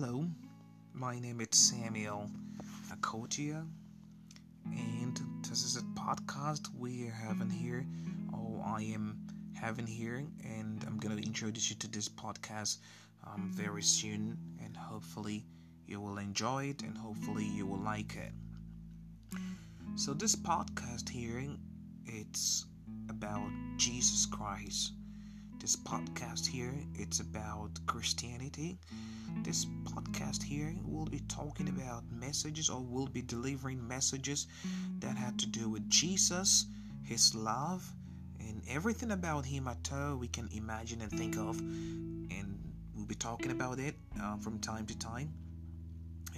Hello, my name is Samuel Akotia, and this is a podcast we are having here. Oh, I am having here, and I'm gonna introduce you to this podcast um, very soon, and hopefully you will enjoy it, and hopefully you will like it. So this podcast here, it's about Jesus Christ this podcast here it's about christianity. This podcast here will be talking about messages or will be delivering messages that had to do with jesus his love and everything about him at all we can imagine and think of and we'll be talking about it uh, from time to time.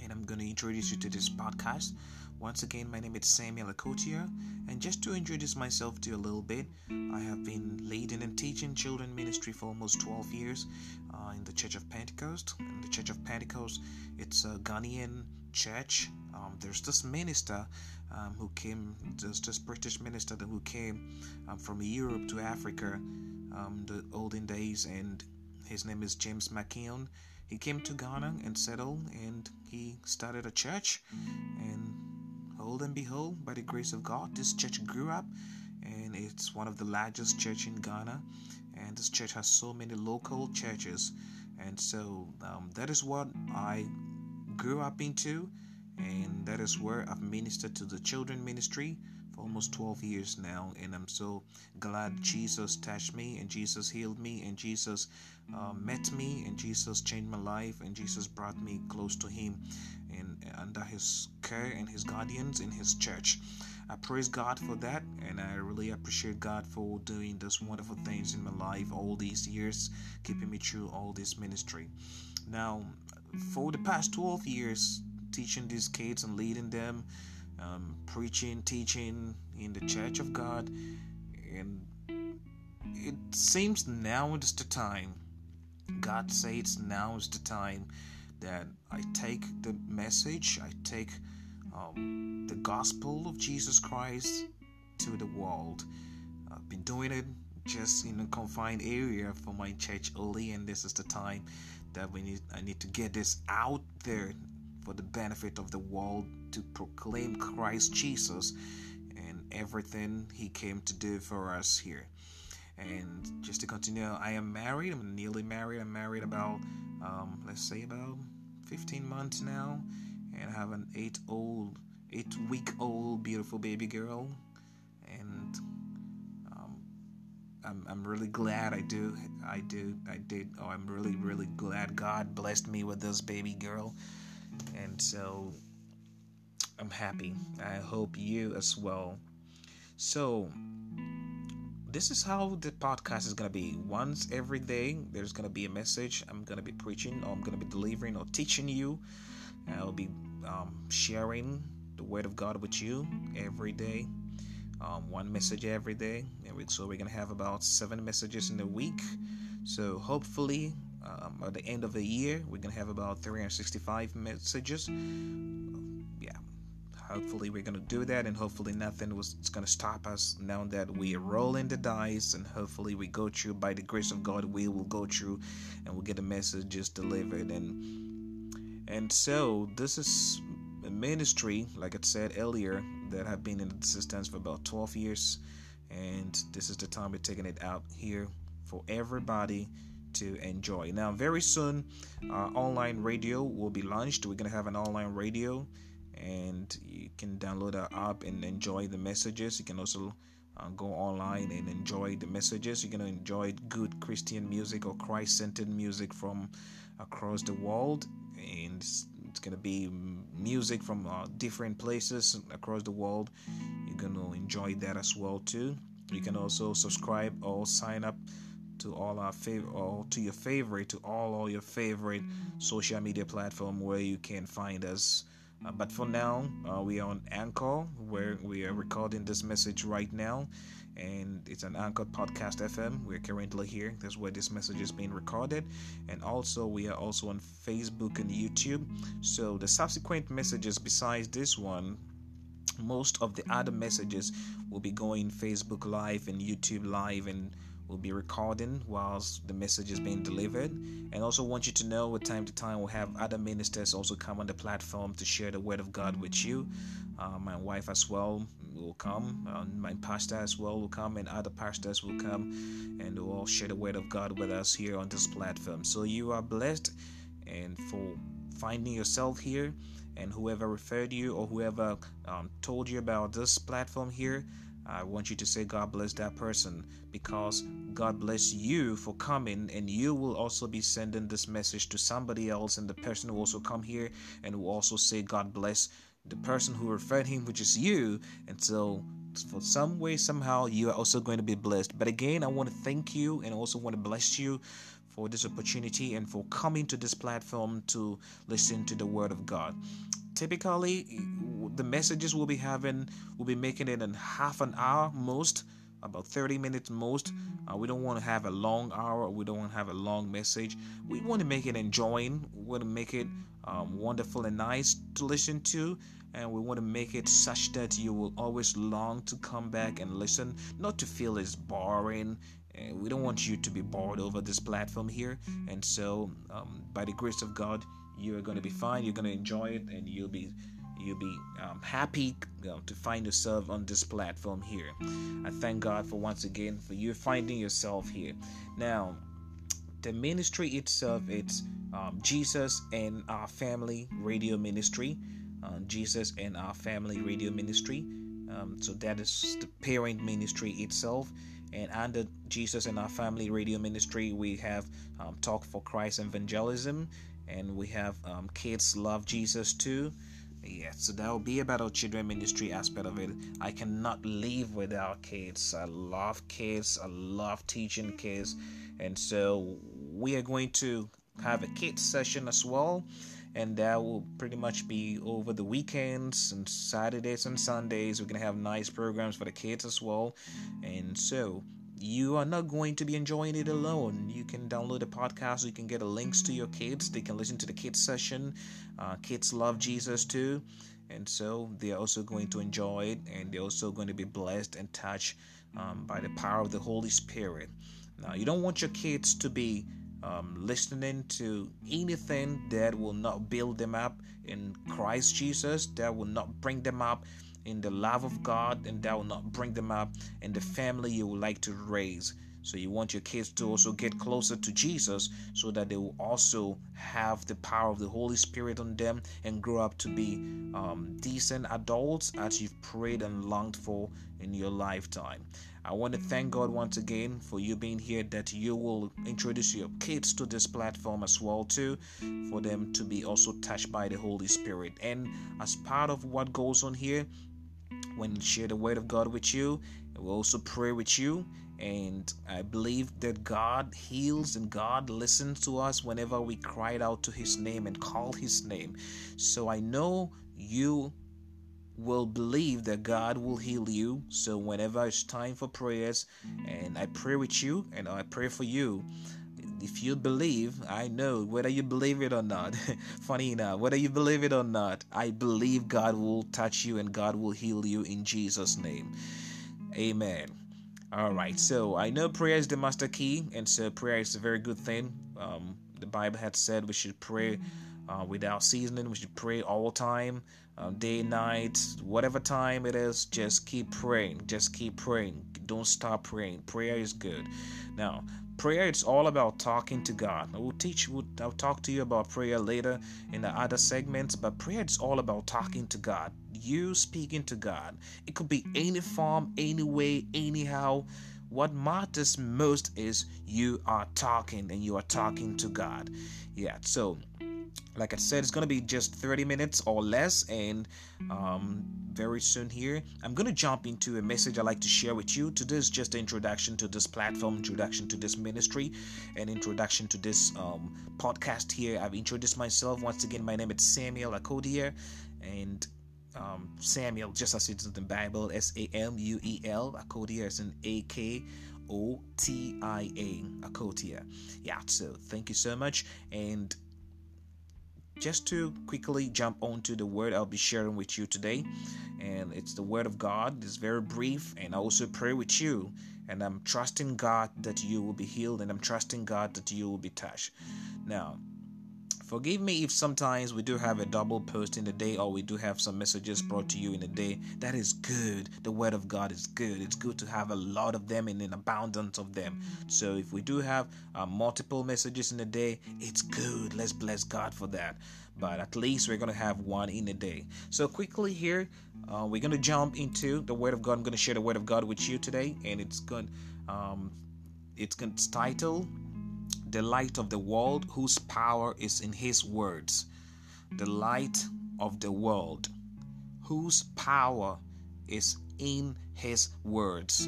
And i'm going to introduce you to this podcast once again, my name is Samuel Akotia, and just to introduce myself to you a little bit, I have been leading and teaching children ministry for almost 12 years uh, in the Church of Pentecost. In the Church of Pentecost, it's a Ghanaian church. Um, there's this minister um, who came, there's this British minister who came um, from Europe to Africa um, the olden days, and his name is James McKeown. He came to Ghana and settled, and he started a church, and And behold, by the grace of God, this church grew up and it's one of the largest church in Ghana. And this church has so many local churches. And so um, that is what I grew up into. And that is where I've ministered to the children ministry almost 12 years now. And I'm so glad Jesus touched me and Jesus healed me and Jesus uh, met me and Jesus changed my life and Jesus brought me close to Him and under His care and His guardians in His church. I praise God for that, and I really appreciate God for doing those wonderful things in my life all these years, keeping me through all this ministry. Now, for the past 12 years, teaching these kids and leading them, um, preaching, teaching in the church of God, and it seems now is the time. God says now is the time that I take the message, I take um, the gospel of Jesus Christ to the world. I've been doing it just in a confined area for my church only, and this is the time that we need. I need to get this out there for the benefit of the world to proclaim Christ Jesus and everything He came to do for us here. And just to continue, I am married. I'm nearly married. I'm married about, um, let's say, about 15 months now, and I have an eight-old, eight-week-old beautiful baby girl, and um, I'm I'm really glad I do, I do, I did. Oh, I'm really really glad God blessed me with this baby girl, and so I'm happy. I hope you as well. So this is how the podcast is going to be. Once every day, there's going to be a message I'm going to be preaching, or I'm going to be delivering, or teaching you. I'll be um, sharing the Word of God with you every day. Um, one message every day. So we're going to have about seven messages in a week. So hopefully, um, at the end of the year, we're going to have about 365 messages hopefully we're going to do that and hopefully nothing was going to stop us now that we are rolling the dice and hopefully we go through by the grace of god we will go through and we'll get the messages delivered. And and so this is a ministry like i said earlier that I've been in existence for about 12 years. And this is the time we're taking it out here for everybody to enjoy. Now very soon our online radio will be launched. We're going to have an online radio and you can download our app and enjoy the messages. You can also uh, go online and enjoy the messages. You're going to enjoy good Christian music or Christ centered music from across the world, and it's, going to be music from uh, different places across the world. You're going to enjoy that as well too. You can also subscribe or sign up to all our favorite or to your favorite to all all your favorite social media platform where you can find us uh, but for now, uh, we are on Anchor, where we are recording this message right now, and it's an Anchor Podcast FM. We're currently here. That's where this message is being recorded, and also we are also on Facebook and YouTube. So the subsequent messages besides this one, most of the other messages will be going Facebook Live and YouTube Live and will be recording whilst the message is being delivered. And also want you to know with time to time we'll have other ministers also come on the platform to share the word of God with you. Uh, my wife as well will come, uh, my pastor as well will come, and other pastors will come and will all share the word of God with us here on this platform. So you are blessed and for finding yourself here and whoever referred you or whoever um, told you about this platform here I want you to say, God bless that person because God bless you for coming, and you will also be sending this message to somebody else, and the person will also come here and will also say, God bless the person who referred him, which is you. And so, for some way, somehow, you are also going to be blessed. But again, I want to thank you and also want to bless you for this opportunity and for coming to this platform to listen to the Word of God typically the messages we'll be having we'll be making it in half an hour most about 30 minutes most. Uh, we don't want to have a long hour we don't want to have a long message. We want to make it enjoying we want to make it um, wonderful and nice to listen to and we want to make it such that you will always long to come back and listen not to feel it's boring. We don't want you to be bored over this platform here. And so um, by the grace of god you're going to be fine you're going to enjoy it and you'll be you'll be um, happy to find yourself on this platform here. I thank god for once again for you finding yourself here. Now the ministry itself it's um, jesus and our family radio ministry uh, jesus and our family radio ministry. Um, so that is the parent ministry itself. And under jesus and our family radio ministry we have um, talk for christ evangelism and we have um, kids love jesus too yeah so that will be about our children ministry aspect of it. I cannot live without kids. I love kids. I love teaching kids. And so we are going to have a kids session as well. And that will pretty much be over the weekends and saturdays and sundays. We're going to have nice programs for the kids as well. And so you are not going to be enjoying it alone. You can download the podcast. You can get links to your kids. They can listen to the kids session. Uh, kids love Jesus too, and so they are also going to enjoy it, and they're also going to be blessed and touched um, by the power of the Holy Spirit. Now, you don't want your kids to be um, listening to anything that will not build them up in Christ Jesus, that will not bring them up in the love of God, and that will not bring them up in the family you would like to raise. So you want your kids to also get closer to Jesus so that they will also have the power of the Holy Spirit on them and grow up to be um, decent adults as you've prayed and longed for in your lifetime. I want to thank God once again for you being here that you will introduce your kids to this platform as well too for them to be also touched by the Holy Spirit. And as part of what goes on here, when share the word of God with you. We'll also pray with you. And I believe that God heals and God listens to us whenever we cry out to His name and call His name. So I know you will believe that God will heal you. So whenever it's time for prayers, and I pray with you and I pray for you, if you believe, I know whether you believe it or not. Funny enough, whether you believe it or not, I believe God will touch you and God will heal you in Jesus' name. Amen. All right, so I know prayer is the master key, and so prayer is a very good thing. Um, the Bible had said we should pray uh, without seasoning, we should pray all the time, uh, day, night, whatever time it is, just keep praying. Just keep praying. Don't stop praying. Prayer is good. Now, prayer it's all about talking to god. We'll teach we'll, i'll talk to you about prayer later in the other segments but prayer it's all about talking to god. You speaking to god. It could be any form any way anyhow. What matters most is you are talking and you are talking to god. Yeah so like I said, it's gonna be just 30 minutes or less, and um, very soon here, I'm gonna jump into a message I like to share with you. Today is just introduction to this platform, introduction to this ministry, and introduction to this um, podcast here. I've introduced myself once again. My name is Samuel Akotia, and um, Samuel, just as it's in the Bible, S A M U E L. Akotia is an A K O T I A. Akotia. Yeah. So thank you so much, and just to quickly jump onto the word I'll be sharing with you today. And it's the word of God. It's very brief, and I also pray with you. and I'm trusting God that you will be healed, and I'm trusting God that you will be touched. Now, Forgive me if sometimes we do have a double post in the day or we do have some messages brought to you in a day. That is good. The Word of God is good. It's good to have a lot of them and an abundance of them. So if we do have uh, multiple messages in a day, it's good. Let's bless God for that. But at least we're going to have one in a day. So quickly here, uh, we're going to jump into the Word of God. I'm going to share the Word of God with you today, and it's good. Um, it's, it's titled the light of the world, whose power is in his words. The light of the world, whose power is in his words.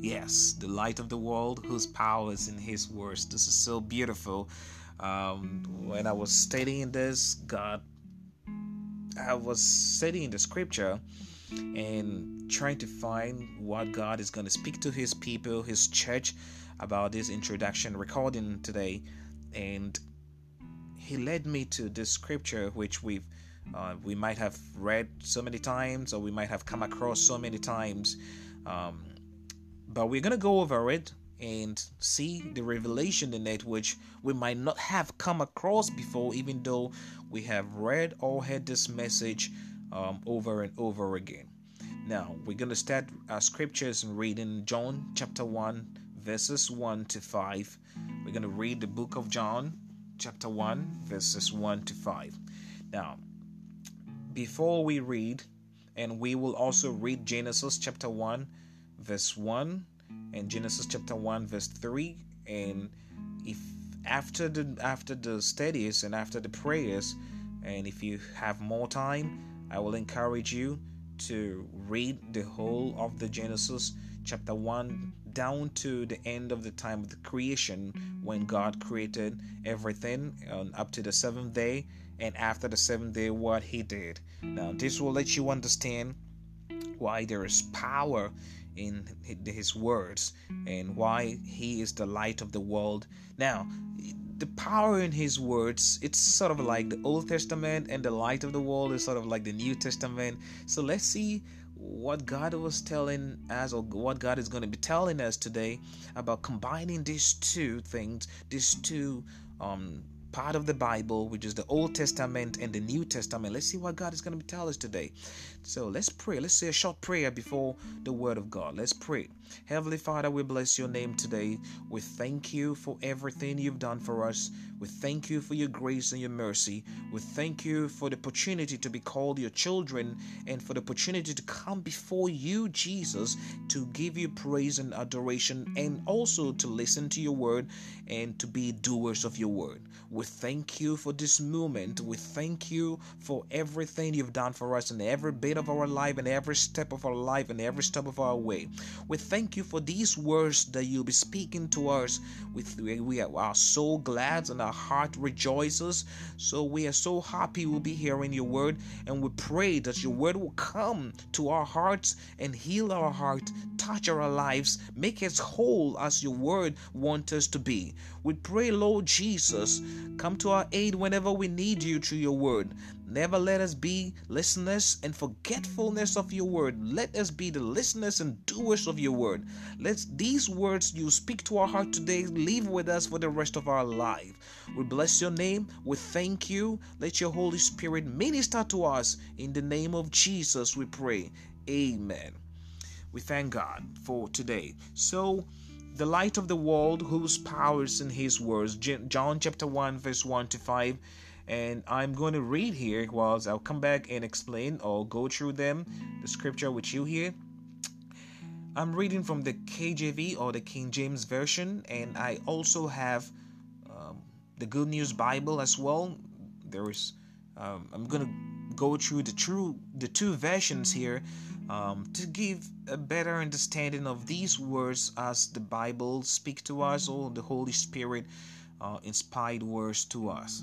Yes, the light of the world, whose power is in his words. This is so beautiful. Um, when I was studying this, God, I was studying the scripture and trying to find what God is going to speak to his people, his church about this introduction recording today, and he led me to this scripture which we've uh, we might have read so many times or we might have come across so many times um, but we're gonna go over it and see the revelation in it which we might not have come across before even though we have read or heard this message um, over and over again. Now we're going to start our scriptures and reading john chapter 1 verses 1 to 5. We're going to read the book of John, chapter 1, verses 1 to 5. Now, before we read, and we will also read Genesis chapter 1, verse 1, and Genesis chapter 1, verse 3. And if after the after the studies and after the prayers, and if you have more time, I will encourage you to read the whole of the Genesis chapter 1 down to the end of the time of the creation when God created everything um, up to the seventh day and after the seventh day what he did. Now this will let you understand why there is power in his words and why he is the light of the world. Now, the power in his words, it's sort of like the Old Testament and the light of the world is sort of like the New Testament. So let's see what God was telling us, or what God is going to be telling us today about combining these two things, these two um, part of the Bible, which is the Old Testament and the New Testament. Let's see what God is going to telling us today. So let's pray. Let's say a short prayer before the Word of God. Let's pray. Heavenly Father, we bless your name today. We thank you for everything you've done for us. We thank you for your grace and your mercy. We thank you for the opportunity to be called your children and for the opportunity to come before you, Jesus, to give you praise and adoration and also to listen to your word and to be doers of your word. We thank you for this moment. We thank you for everything you've done for us in every bit of our life and every step of our life and every step of our way. We thank you for these words that you'll be speaking to us. With we are so glad and our heart rejoices. So we are so happy we'll be hearing your word, and we pray that your word will come to our hearts and heal our heart, touch our lives, make us whole as your word wants us to be. We pray, Lord Jesus, come to our aid whenever we need you through your word. Never let us be listeners and forgetfulness of your word. Let us be the listeners and doers of your word. Let these words you speak to our heart today live with us for the rest of our life. We bless your name. We thank you. Let your Holy Spirit minister to us. In the name of Jesus, we pray. Amen. We thank God for today. So, the light of the world, whose power is in his words. John chapter 1, verse 1 to 5 and I'm going to read here whilst I'll come back and explain or go through them, the scripture with you here. I'm reading from the KJV or the King James Version, and I also have um, the Good News Bible as well. There is, um, I'm going to go through the true the two versions here um, to give a better understanding of these words as the Bible speak to us or the Holy Spirit uh, inspired words to us.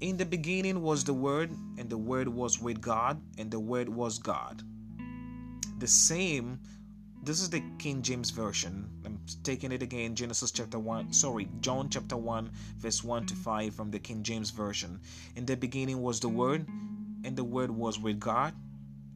In the beginning was the Word, and the Word was with God, and the Word was God. The same, this is the King James Version. I'm taking it again, Genesis chapter 1, sorry, John chapter 1, verse 1 to 5 from the King James Version. In the beginning was the Word, and the Word was with God,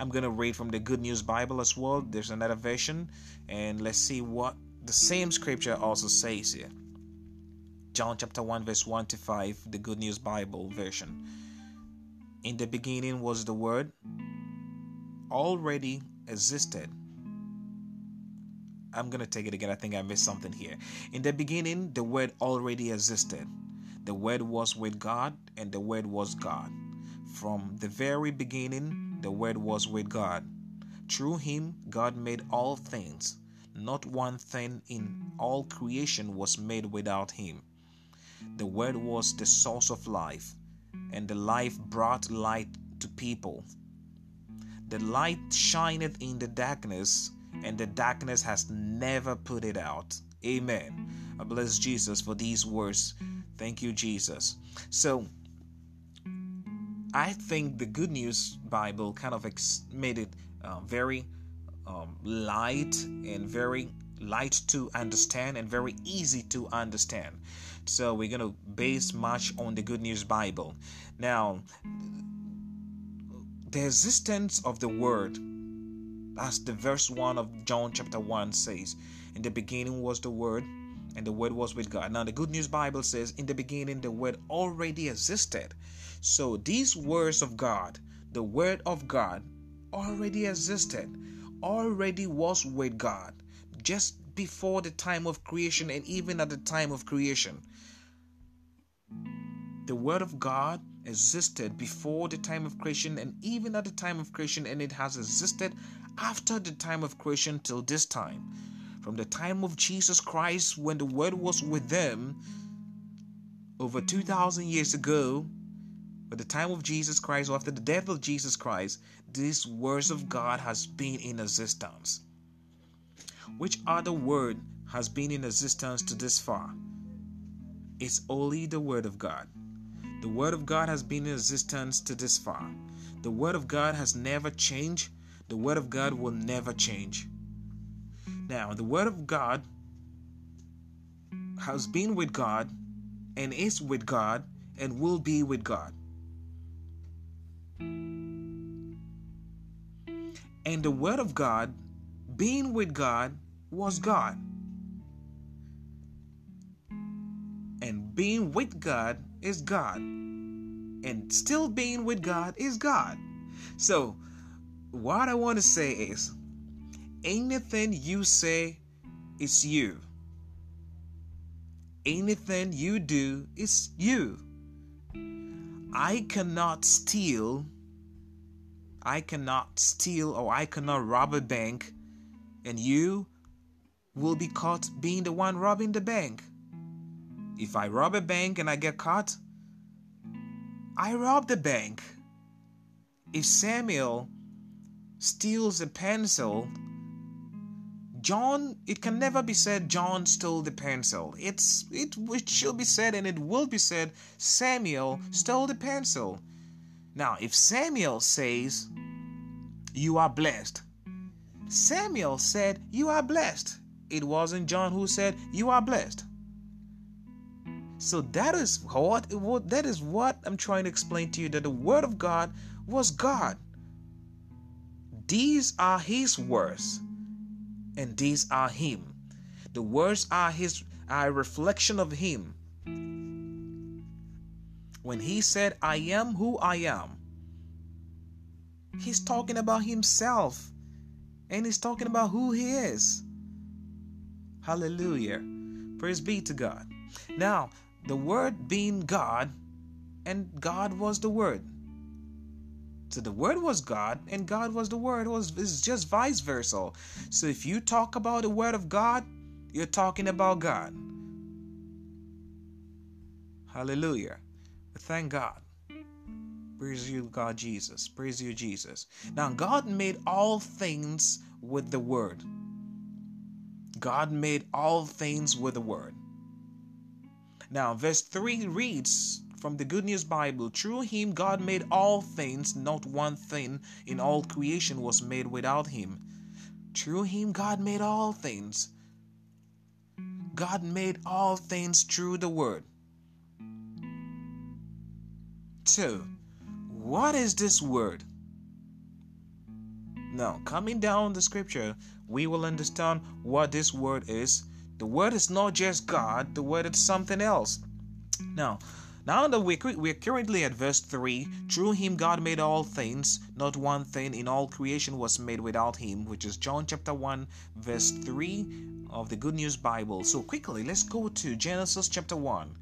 I'm going to read from the Good News Bible as well. There's another version, and let's see what the same scripture also says here. John chapter 1, verse 1 to 5, the Good News Bible version. In the beginning was the Word, already existed. I'm going to take it again. I think I missed something here. In the beginning, the Word already existed. The Word was with God, and the Word was God. From the very beginning, the Word was with God. Through him, God made all things. Not one thing in all creation was made without him. The Word was the source of life, and the life brought light to people. The light shineth in the darkness, and the darkness has never put it out. Amen. I bless Jesus for these words. Thank you, Jesus. So, I think the Good News Bible kind of ex- made it uh, very um, light and very light to understand and very easy to understand. So we're going to base much on the Good News Bible. Now, the existence of the Word, as the verse 1 of John chapter 1 says, in the beginning was the Word, and the Word was with God. Now, the Good News Bible says, in the beginning, the Word already existed. So these words of God, the word of God, already existed, already was with God, just before the time of creation and even at the time of creation. The word of God existed before the time of creation and even at the time of creation, and it has existed after the time of creation till this time. From the time of Jesus Christ, when the word was with them over 2,000 years ago, but the time of Jesus Christ, or after the death of Jesus Christ, these words of God has been in existence. Which other word has been in existence to this far? It's only the Word of God. The Word of God has been in existence to this far. The Word of God has never changed. The Word of God will never change. Now, the Word of God has been with God and is with God and will be with God. And the Word of God, being with God, was God. And being with God is God. And still being with God is God. So, what I want to say is anything you say is you. Anything you do is you. I cannot steal I cannot steal or I cannot rob a bank, and you will be caught being the one robbing the bank. If I rob a bank and I get caught, I rob the bank. If Samuel steals a pencil, John, it can never be said John stole the pencil. It's it, it should be said and it will be said Samuel stole the pencil. Now, if Samuel says, You are blessed, Samuel said, You are blessed. It wasn't John who said, You are blessed. So that is what, that is what I'm trying to explain to you that the word of God was God. These are his words and these are him. The words are his are a reflection of him. When he said, I am who I am, he's talking about himself and he's talking about who he is. Hallelujah. Praise be to God. Now, the Word being God, and God was the Word. So the Word was God, and God was the Word. It was it's just vice versa. So if you talk about the Word of God, you're talking about God. Hallelujah. Thank God. Praise you, God Jesus. Praise you, Jesus. Now, God made all things with the Word. God made all things with the Word. Now, verse 3 reads from the Good News Bible Through him, God made all things, not one thing in all creation was made without him. Through him, God made all things. God made all things through the Word. So, what is this Word? Now, coming down the scripture, we will understand what this Word is. The Word is not just God, the Word is something else. Now, now that we're, we're currently at verse 3, through him God made all things, not one thing in all creation was made without him, which is John chapter 1, verse 3 of the Good News Bible. So quickly, let's go to Genesis chapter 1.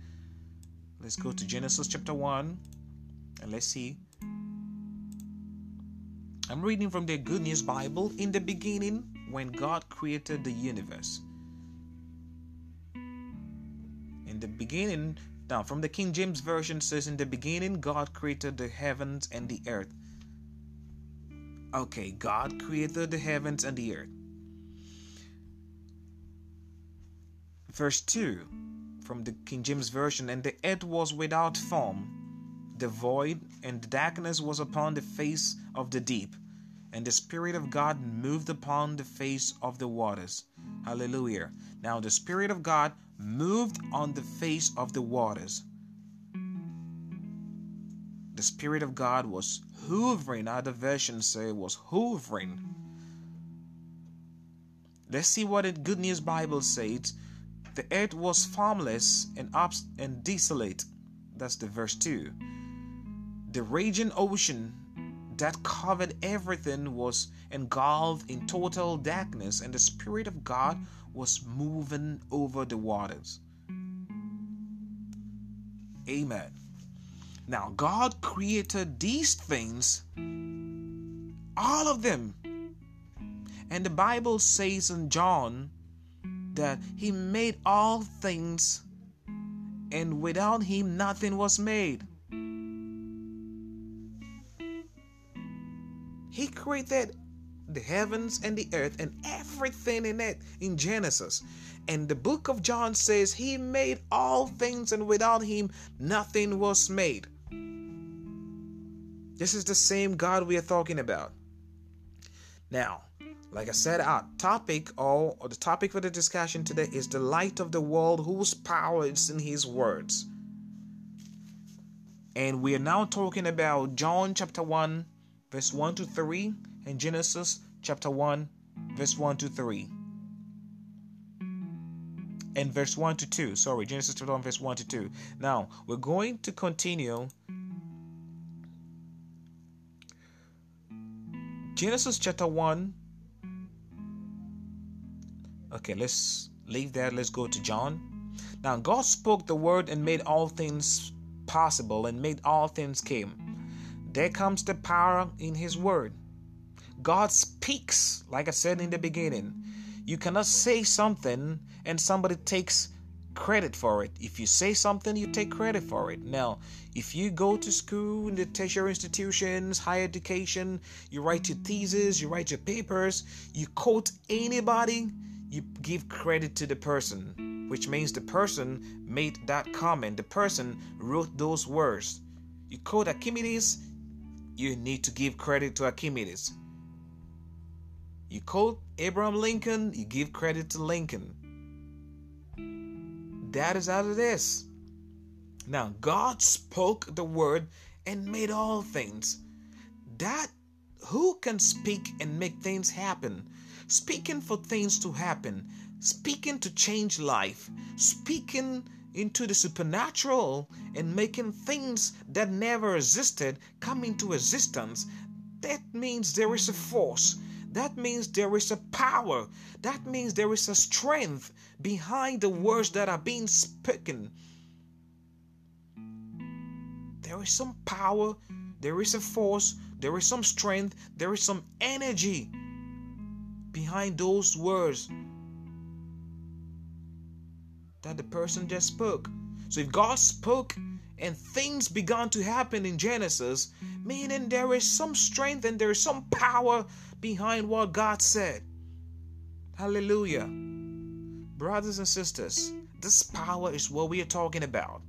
Let's go to Genesis chapter 1 and let's see. I'm reading from the Good News Bible. In the beginning, when God created the universe. In the beginning, now, from the King James Version says, In the beginning, God created the heavens and the earth. Okay, God created the heavens and the earth. Verse 2 from the King James Version, And the earth was without form, the void, and darkness was upon the face of the deep, and the Spirit of God moved upon the face of the waters. Hallelujah. Now, the Spirit of God moved on the face of the waters. The Spirit of God was hovering, other versions say was hovering. Let's see what the Good News Bible says. The earth was formless and obs- and desolate. That's the verse 2. The raging ocean that covered everything was engulfed in total darkness, and the Spirit of God was moving over the waters. Amen. Now, God created these things, all of them. And the Bible says in John that He made all things, and without Him, nothing was made. He created the heavens and the earth and everything in it in Genesis. And the book of John says he made all things and without him nothing was made. This is the same God we are talking about. Now, like I said, our topic or, or the topic for the discussion today is the light of the world whose power is in his words. And we are now talking about John chapter 1, verse 1 to 3 in Genesis chapter 1, verse 1 to 3. And verse 1 to 2. Sorry, Genesis chapter 1, verse 1 to 2. Now, we're going to continue. Genesis chapter 1. Okay, let's leave that. Let's go to John. Now, God spoke the word and made all things possible and made all things came. There comes the power in His word. God speaks, like I said in the beginning. You cannot say something and somebody takes credit for it. If you say something, you take credit for it. Now, if you go to school in the tertiary institutions, higher education, you write your thesis, you write your papers, you quote anybody, you give credit to the person, which means the person made that comment, the person wrote those words. You quote Archimedes, you need to give credit to Archimedes. You quote Abraham Lincoln, you give credit to Lincoln. That is how it is. Now, God spoke the word and made all things. That who can speak and make things happen? Speaking for things to happen, speaking to change life, speaking into the supernatural and making things that never existed come into existence. That means there is a force that means there is a power. That means there is a strength behind the words that are being spoken. There is some power, there is a force, there is some strength, there is some energy behind those words that the person just spoke. So if God spoke and things began to happen in Genesis, meaning there is some strength and there is some power behind what God said. Hallelujah. Brothers and sisters, This power is what we are talking about.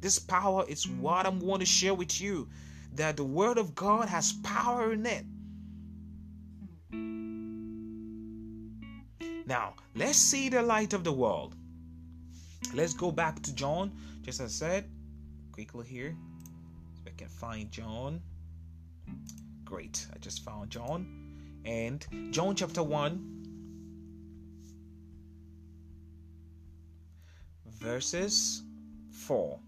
This power is what I'm going to share with you that the Word of God has power in it. Now, let's see the light of the world. Let's go back to John, just as I said, quickly here. If I can find John. Great, I just found John. And John chapter 1, verses 4.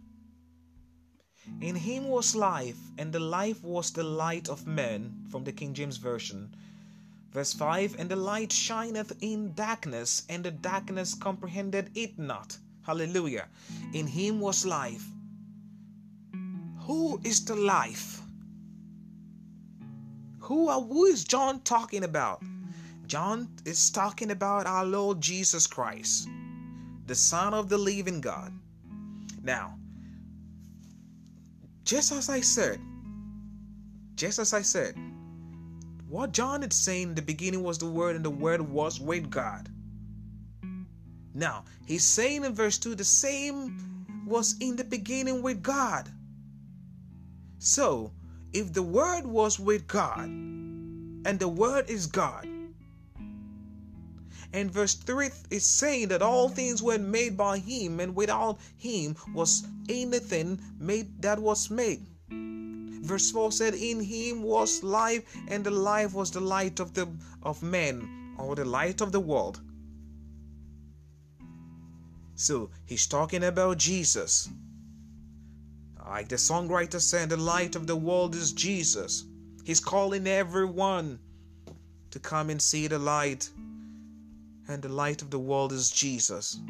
In him was life, and the life was the light of men, from the King James Version. Verse 5 And the light shineth in darkness, and the darkness comprehended it not. Hallelujah. In him was life. Who is the life? Who, are, who is John talking about? John is talking about our Lord Jesus Christ, the Son of the living God. Now, just as I said, just as I said, what John is saying in the beginning was the Word, and the Word was with God. Now, he's saying in verse 2 the same was in the beginning with God. So, if the Word was with God, and the Word is God, and verse 3 is saying that all things were made by him, and without him was anything made that was made. Verse 4 said, In him was life, and the life was the light of the of men, or the light of the world. So he's talking about Jesus. Like the songwriter said, the light of the world is Jesus. He's calling everyone to come and see the light. And the light of the world is Jesus.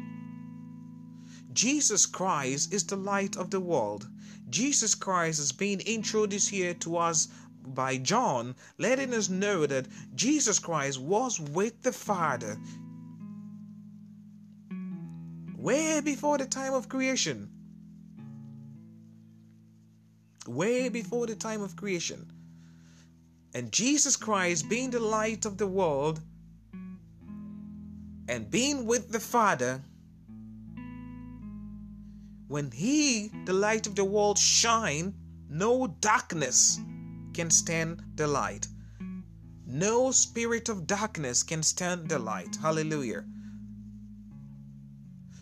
Jesus Christ is the light of the world. Jesus Christ is being introduced here to us by John, letting us know that Jesus Christ was with the Father way before the time of creation. Way before the time of creation. And Jesus Christ, being the light of the world and being with the Father, when He, the light of the world, shine, no darkness can stand the light. No spirit of darkness can stand the light. Hallelujah.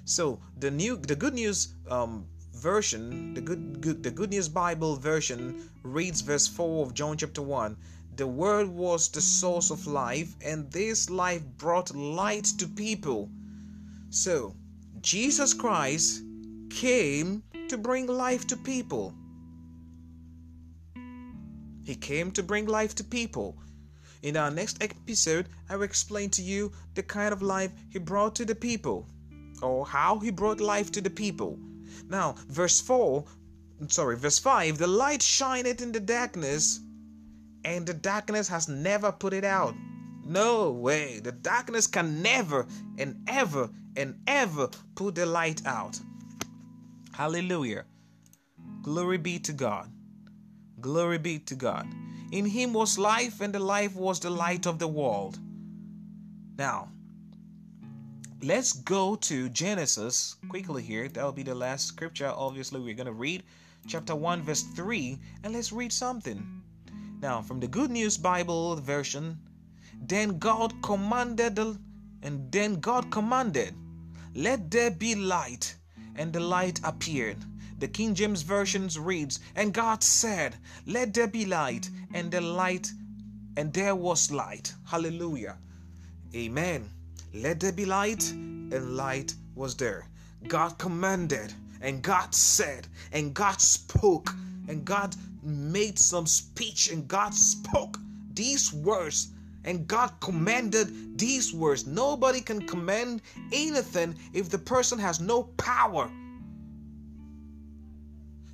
So the new, the good news um, version, the good, good, the good news Bible version reads verse four of John chapter one. The Word was the source of life, and this life brought light to people. So Jesus Christ came to bring life to people. He came to bring life to people. In our next episode, I will explain to you the kind of life he brought to the people, or how he brought life to the people. Now, verse 4, sorry, verse 5 the light shineth in the darkness, and the darkness has never put it out. No way, the darkness can never and ever and ever put the light out. Hallelujah. Glory be to God. Glory be to God. In him was life, and the life was the light of the world. Now, let's go to Genesis quickly here. That'll be the last scripture, obviously, we're going to read. Chapter 1, verse 3, and let's read something. Now, from the Good News Bible version, then God commanded, and then God commanded, let there be light and the light appeared. The King James Version reads, And God said, Let there be light, and the light, and there was light. Hallelujah. Amen. Let there be light, and light was there. God commanded, and God said, and God spoke, and God made some speech, and God spoke these words and God commanded these words. Nobody can command anything if the person has no power.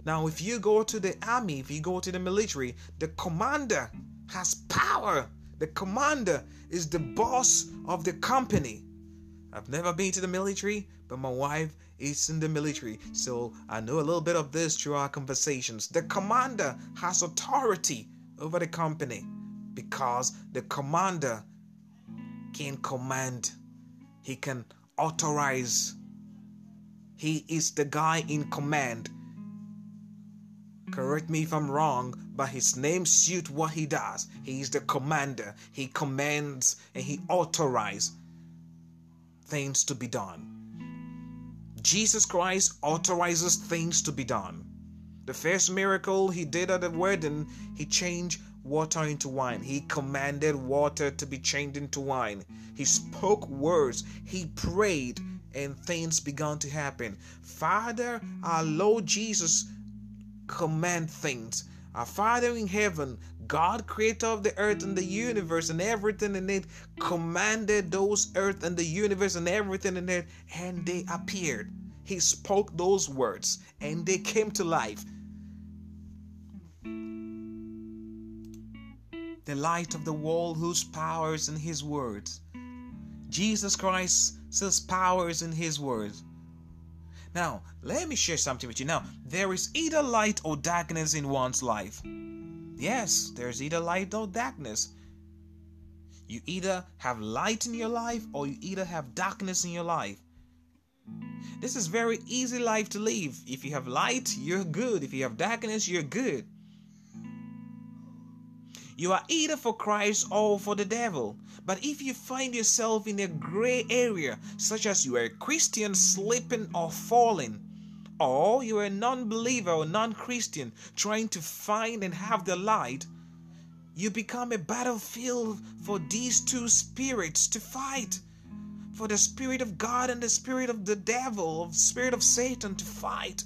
Now, if you go to the army, if you go to the military, the commander has power. The commander is the boss of the company. I've never been to the military, but my wife is in the military, so I know a little bit of this through our conversations. The commander has authority over the company because the commander can command, he can authorize He is the guy in command. Correct me if I'm wrong, but his name suits what he does. He is the commander. He commands and he authorizes things to be done. Jesus Christ authorizes things to be done. The first miracle he did at the wedding, he changed water into wine. He commanded water to be changed into wine. He spoke words. He prayed, and things began to happen. Father, our Lord Jesus, command things. Our Father in heaven, God, creator of the earth and the universe and everything in it, commanded those earth and the universe and everything in it, and they appeared. He spoke those words and they came to life. The light of the world whose power is in his words. Jesus Christ says is in his words. Now, let me share something with you. Now, there is either light or darkness in one's life. Yes, there's either light or darkness. You either have light in your life or you either have darkness in your life. This is very easy life to live. If you have light, you're good. If you have darkness, you're good. You are either for Christ or for the devil. But if you find yourself in a gray area, such as you are a Christian slipping or falling, or you are a non believer or non Christian trying to find and have the light, you become a battlefield for these two spirits to fight. For the spirit of God and the spirit of the devil, the spirit of Satan to fight.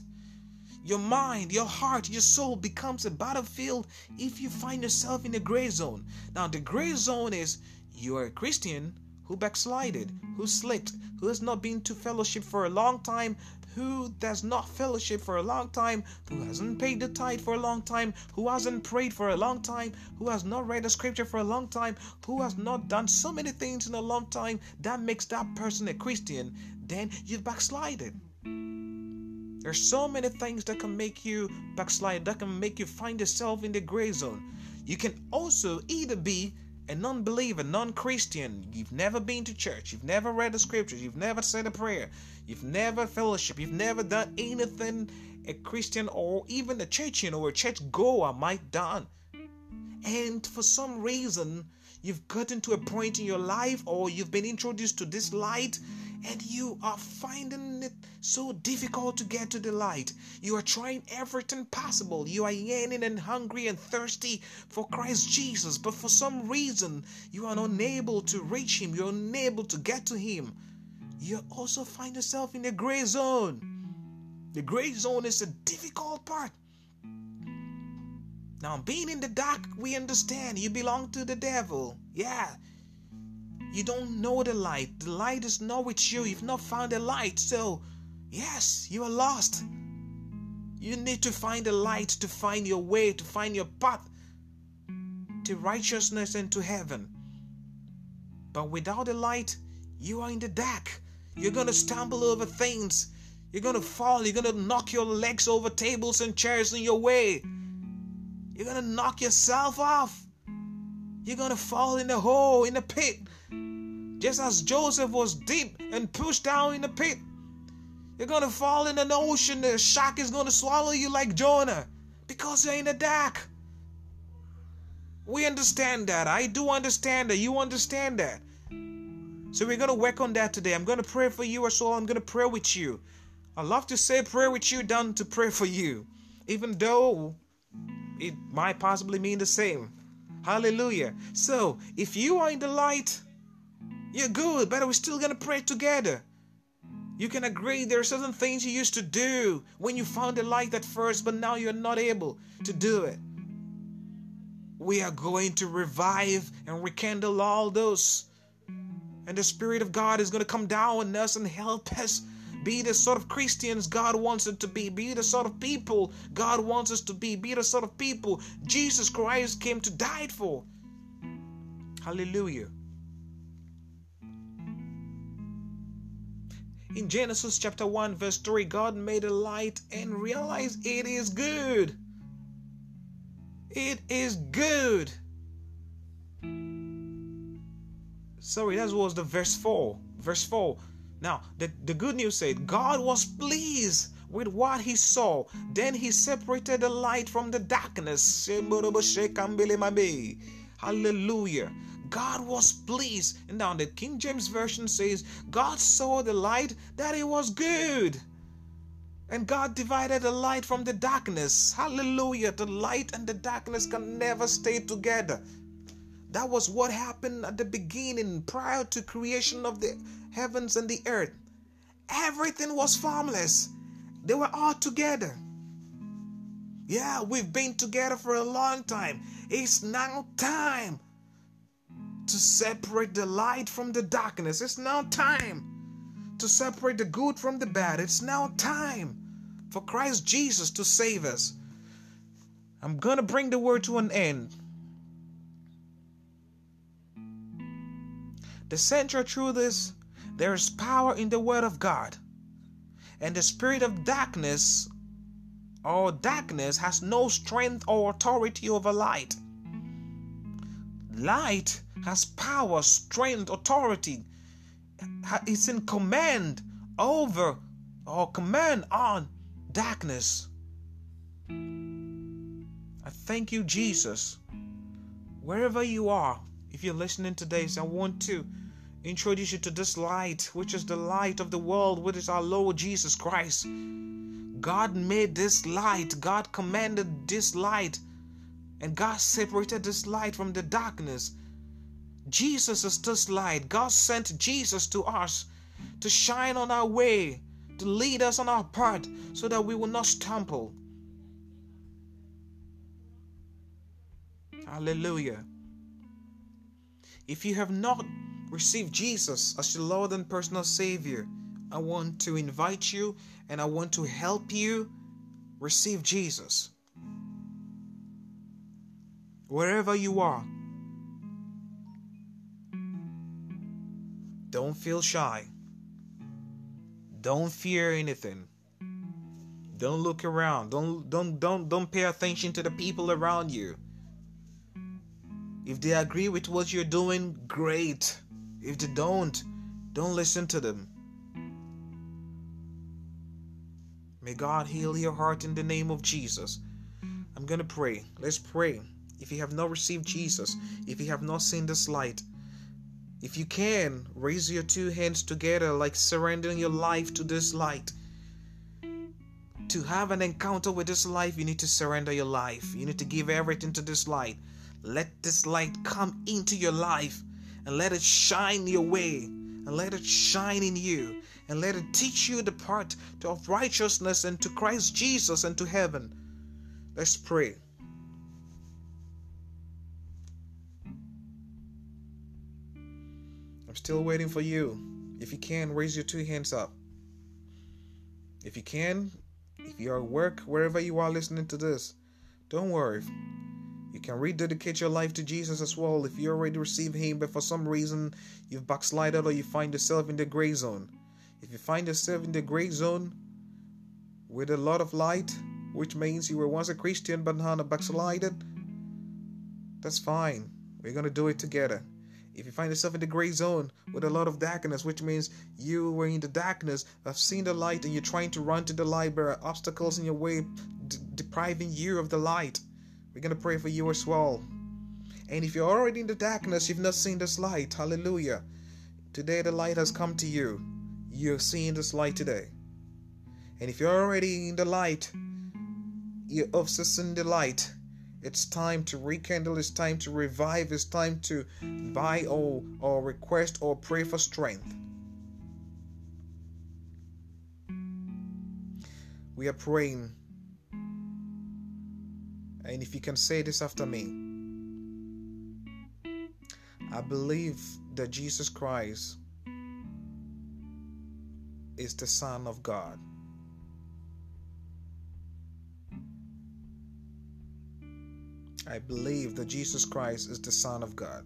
Your mind, your heart, your soul becomes a battlefield if you find yourself in the gray zone. Now, the gray zone is you are a Christian who backslided, who slipped, who has not been to fellowship for a long time, who does not fellowship for a long time, who hasn't paid the tithe for a long time, who hasn't prayed for a long time, who has not read the scripture for a long time, who has not done so many things in a long time, that makes that person a Christian, then you've backslided. There's so many things that can make you backslide, that can make you find yourself in the gray zone. You can also either be a non believer, non Christian, you've never been to church, you've never read the scriptures, you've never said a prayer, you've never fellowship, you've never done anything a Christian or even a churchian or a church goer might done. And for some reason, you've gotten to a point in your life or you've been introduced to this light and you are finding it so difficult to get to the light. You are trying everything possible. You are yearning and hungry and thirsty for Christ Jesus, but for some reason you are unable to reach Him. You're unable to get to Him. You also find yourself in the gray zone. The gray zone is a difficult part. Now, being in the dark, we understand you belong to the devil. Yeah, you don't know the light. The light is not with you. You've not found the light. So, yes, you are lost. You need to find the light to find your way, to find your path to righteousness and to heaven. But without the light, you are in the dark. You're going to stumble over things. You're going to fall. You're going to knock your legs over tables and chairs in your way. You're going to knock yourself off. You're going to fall in the hole, in the pit. Just as Joseph was deep and pushed down in the pit, you're gonna fall in an ocean. The shark is gonna swallow you like Jonah because you're in the dark. We understand that. I do understand that. You understand that. So we're gonna work on that today. I'm gonna pray for you as well. I'm gonna pray with you. I love to say pray with you than to pray for you, even though it might possibly mean the same. Hallelujah. So if you are in the light, you're good, but we're still gonna pray together. You can agree there are certain things you used to do when you found the light at first, but now you're not able to do it. We are going to revive and rekindle all those. And the Spirit of God is going to come down on us and help us be the sort of Christians God wants us to be, be the sort of people God wants us to be, be the sort of people Jesus Christ came to die for. Hallelujah. In Genesis chapter 1, verse 3, God made a light and realized it is good. It is good. Sorry, that was the verse 4. Verse 4. Now, the, the good news said God was pleased with what he saw. Then he separated the light from the darkness. Hallelujah. God was pleased. And now the King James Version says, God saw the light that it was good. And God divided the light from the darkness. Hallelujah. The light and the darkness can never stay together. That was what happened at the beginning, prior to creation of the heavens and the earth. Everything was formless. They were all together. Yeah, we've been together for a long time. It's now time to separate the light from the darkness. It's now time to separate the good from the bad. It's now time for Christ Jesus to save us. I'm going to bring the word to an end. The central truth is there is power in the word of God. And the spirit of darkness or darkness has no strength or authority over light. Light has power, strength, authority. It's in command over or command on darkness. I thank you, Jesus. Wherever you are, if you're listening today, I want to introduce you to this light, which is the light of the world, which is our Lord Jesus Christ. God made this light, God commanded this light, and God separated this light from the darkness. Jesus is this light. God sent Jesus to us to shine on our way, to lead us on our path, so that we will not stumble. Hallelujah. If you have not received Jesus as your Lord and personal Savior, I want to invite you and I want to help you receive Jesus. Wherever you are, Don't feel shy. Don't fear anything. Don't look around. Don't don't don't don't pay attention to the people around you. If they agree with what you're doing, great. If they don't, don't listen to them. May God heal your heart in the name of Jesus. I'm going to pray. Let's pray. If you have not received Jesus, if you have not seen this light, if you can, raise your two hands together like surrendering your life to this light. To have an encounter with this life, you need to surrender your life. You need to give everything to this light. Let this light come into your life and let it shine your way and let it shine in you and let it teach you the path of righteousness and to Christ Jesus and to heaven. Let's pray. Still waiting for you. If you can, raise your two hands up. If you can, if you're at work, wherever you are listening to this, don't worry. You can rededicate your life to Jesus as well if you already received Him, but for some reason you've backslided or you find yourself in the gray zone. If you find yourself in the gray zone with a lot of light, which means you were once a Christian but now backslided, that's fine. We're going to do it together. If you find yourself in the gray zone with a lot of darkness, which means you were in the darkness, have seen the light, and you're trying to run to the light, but are obstacles in your way d- depriving you of the light, we're going to pray for you as well. And if you're already in the darkness, you've not seen this light, hallelujah. Today the light has come to you. You're seeing this light today. And if you're already in the light, you're also seeing the light. It's time to rekindle, it's time to revive, it's time to buy or, or request or pray for strength. We are praying. And if you can say this after me, I believe that Jesus Christ is the Son of God. I believe that Jesus Christ is the Son of God.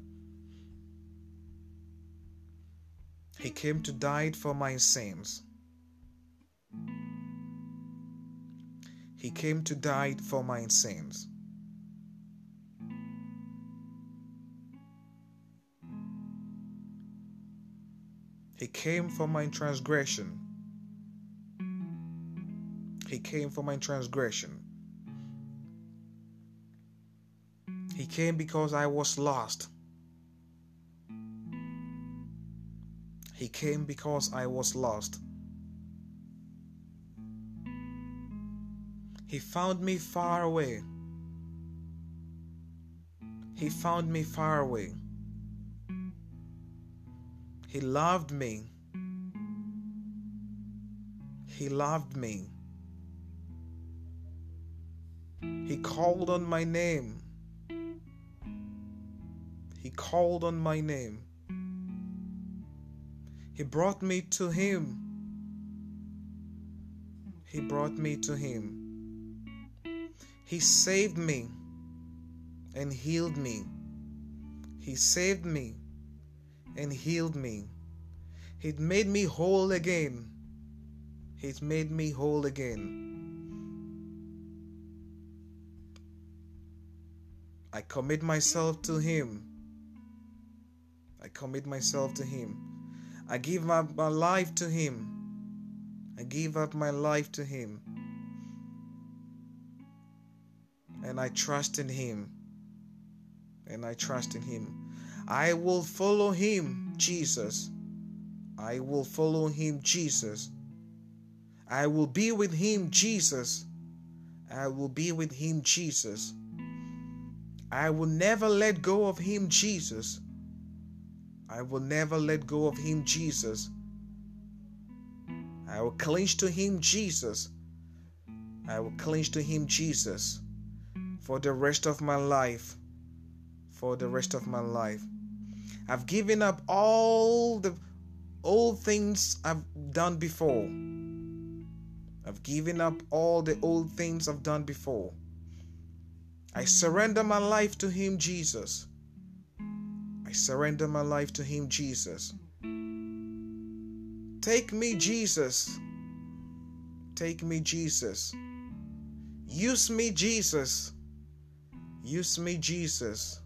He came to die for my sins. He came to die for my sins. He came for my transgression. He came for my transgression. Came because I was lost. He came because I was lost. He found me far away. He found me far away. He loved me. He loved me. He called on my name. He called on my name. He brought me to Him. He brought me to Him. He saved me and healed me. He saved me and healed me. He made me whole again. He's made me whole again. I commit myself to Him. I commit myself to Him. I give up my life to Him. I give up my life to Him. And I trust in Him. And I trust in Him. I will follow Him, Jesus. I will follow Him, Jesus. I will be with Him, Jesus. I will be with Him, Jesus. I will never let go of Him, Jesus. I will never let go of Him, Jesus. I will cling to Him, Jesus. I will cling to Him, Jesus, for the rest of my life. For the rest of my life. I've given up all the old things I've done before. I've given up all the old things I've done before. I surrender my life to Him, Jesus. I surrender my life to Him, Jesus. Take me, Jesus. Take me, Jesus. Use me, Jesus. Use me, Jesus.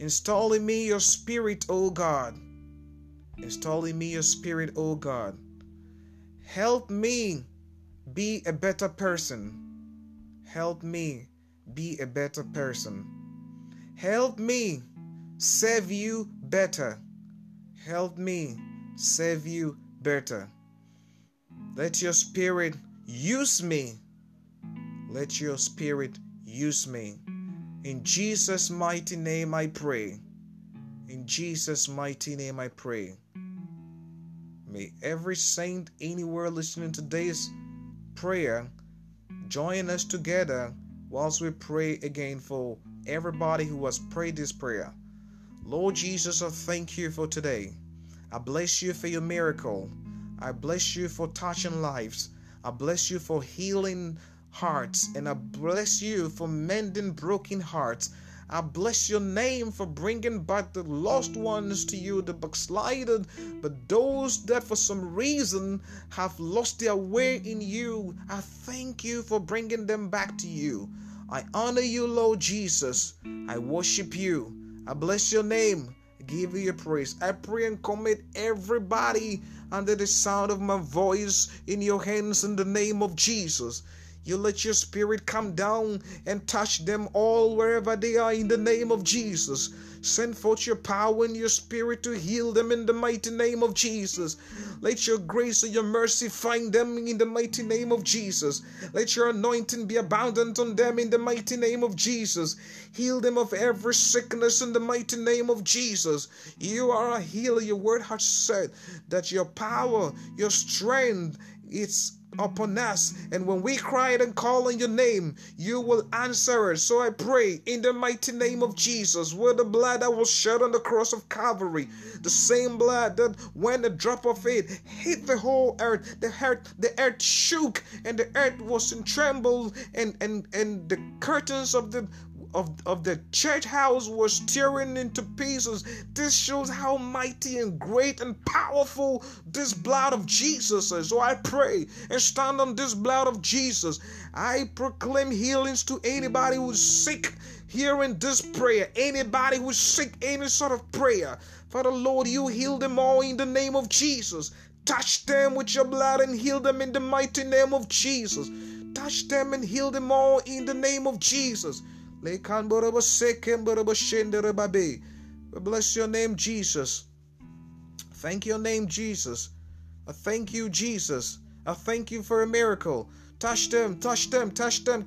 Install in me your spirit, O God. Install in me your spirit, O God. Help me be a better person. Help me be a better person. Help me serve you better. Help me serve you better. Let your spirit use me. Let your spirit use me. In Jesus' mighty name I pray. In Jesus' mighty name I pray. May every saint anywhere listening to today's prayer join us together whilst we pray again for everybody who has prayed this prayer. Lord Jesus, I thank you for today. I bless you for your miracle. I bless you for touching lives. I bless you for healing hearts. And I bless you for mending broken hearts. I bless your name for bringing back the lost ones to you, the backslided, but those that for some reason have lost their way in you. I thank you for bringing them back to you. I honor you, Lord Jesus. I worship you. I bless your name. I give you your praise. I pray and commit everybody under the sound of my voice in your hands in the name of Jesus. You let your spirit come down and touch them all wherever they are in the name of Jesus. Send forth your power and your spirit to heal them in the mighty name of Jesus. Let your grace and your mercy find them in the mighty name of Jesus. Let your anointing be abundant on them in the mighty name of Jesus. Heal them of every sickness in the mighty name of Jesus. You are a healer. Your word has said that your power, your strength, it's upon us. And when we cry and call on your name, you will answer us. So I pray in the mighty name of Jesus, with the blood that was shed on the cross of Calvary, the same blood that when a drop of it hit the whole earth, the earth, the earth shook and the earth was in tremble and and and the curtains of the of, of the church house was tearing into pieces. This shows how mighty and great and powerful this blood of Jesus is. So I pray and stand on this blood of Jesus. I proclaim healings to anybody who's sick hearing this prayer. Anybody who's sick, any sort of prayer. Father Lord, you heal them all in the name of Jesus. Touch them with your blood and heal them in the mighty name of Jesus. Touch them and heal them all in the name of Jesus. Bless your name, Jesus. Thank your name, Jesus. I thank you, Jesus. I thank you for a miracle. Touch them, touch them, touch them.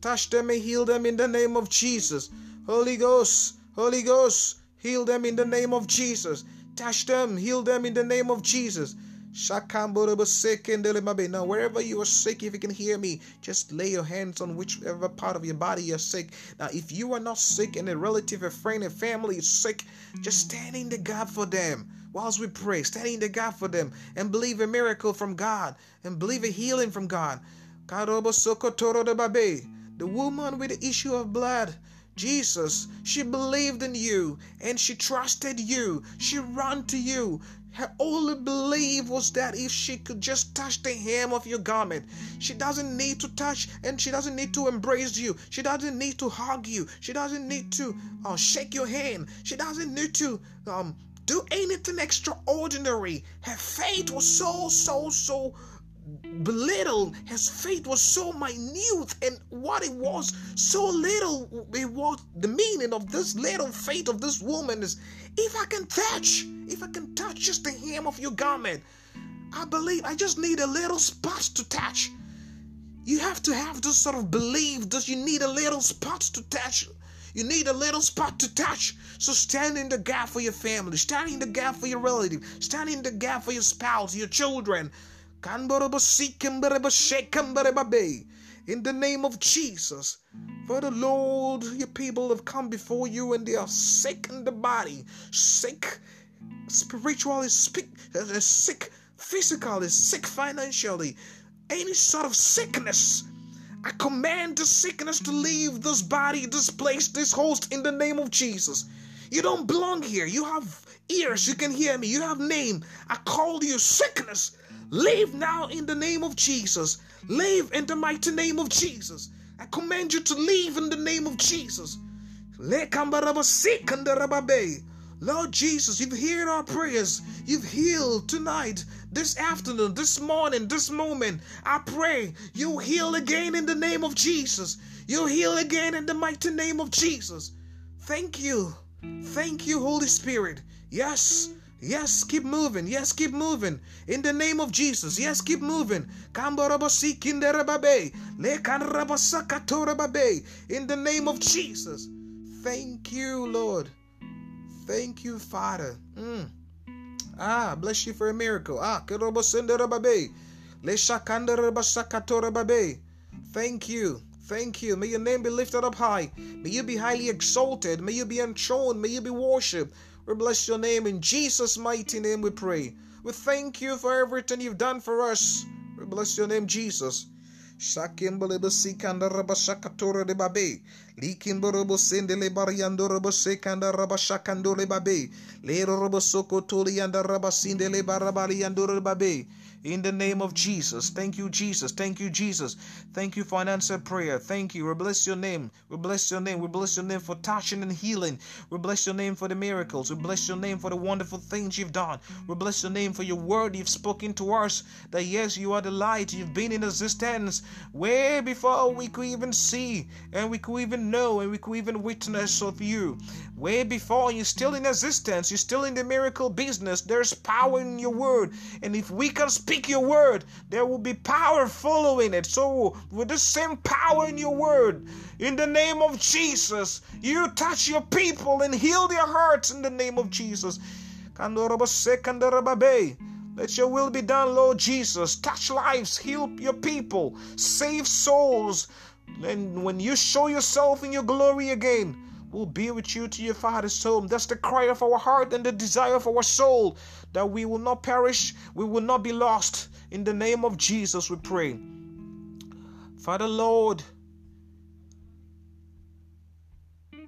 Touch them and heal them in the name of Jesus. Holy Ghost, Holy Ghost, heal them in the name of Jesus. Touch them, heal them in the name of Jesus. Now, wherever you are sick, if you can hear me, just lay your hands on whichever part of your body you're sick. Now, if you are not sick and a relative, a friend, a family is sick, just stand in the gap for them whilst we pray. Stand in the gap for them and believe a miracle from God and believe a healing from God. The woman with the issue of blood. Jesus, she believed in you and she trusted you. She ran to you. Her only belief was that if she could just touch the hem of your garment, she doesn't need to touch and she doesn't need to embrace you. She doesn't need to hug you. She doesn't need to uh, shake your hand. She doesn't need to um, do anything extraordinary. Her faith was so, so, so belittled. His faith was so minute, and what it was so little. It was the meaning of this little faith of this woman is if I can touch, if I can touch just the hem of your garment, I believe I just need a little spot to touch. You have to have this sort of belief that you need a little spot to touch. You need a little spot to touch. So stand in the gap for your family, stand in the gap for your relative, stand in the gap for your spouse, your children, in the name of Jesus. For the Lord, your people have come before you and they are sick in the body, sick spiritually, uh, sick, sick physically, sick financially, any sort of sickness. I command the sickness to leave this body, this place, this host in the name of Jesus. You don't belong here. You have ears, you can hear me. You have name. I call you sickness. Leave now in the name of Jesus. Leave in the mighty name of Jesus. I command you to leave in the name of Jesus. Lord Jesus, you've heard our prayers. You've healed tonight, this afternoon, this morning, this moment. I pray you heal again in the name of Jesus. You heal again in the mighty name of Jesus. Thank you. Thank you, Holy Spirit. Yes, Yes, keep moving. Yes, keep moving. In the name of Jesus. Yes, keep moving. In the name of Jesus. Thank you, Lord. Thank you, Father. Mm. Ah, bless you for a miracle. Ah, Thank you. Thank you. May your name be lifted up high. May you be highly exalted. May you be enthroned. May you be worshipped. We bless your name in Jesus' mighty name we pray. We thank you for everything you've done for us. We bless your name, Jesus. Shakimbaleba sikanda raba shakatora de babe. Likimborabo sendele bariandorobo sekanda raba shakandole babe. Lero robo soko toli anda raba sindele barabali andoro babe. In the name of Jesus. Thank you, Jesus. Thank you, Jesus. Thank you for an answered prayer. Thank you. We bless your name. We bless your name. We bless your name for touching and healing. We bless your name for the miracles. We bless your name for the wonderful things you've done. We bless your name for your word you've spoken to us. That yes, you are the light. You've been in existence way before we could even see and we could even know and we could even witness of you. Way before you're still in existence. You're still in the miracle business. There's power in your word. And if we can speak speak your word, there will be power following it. So, with the same power in your word, in the name of Jesus, you touch your people and heal their hearts in the name of Jesus. Let your will be done, Lord Jesus. Touch lives, heal your people, save souls. And when you show yourself in your glory again, we'll be with you to your Father's home. That's the cry of our heart and the desire of our soul that we will not perish, we will not be lost. In the name of Jesus, we pray. Father Lord,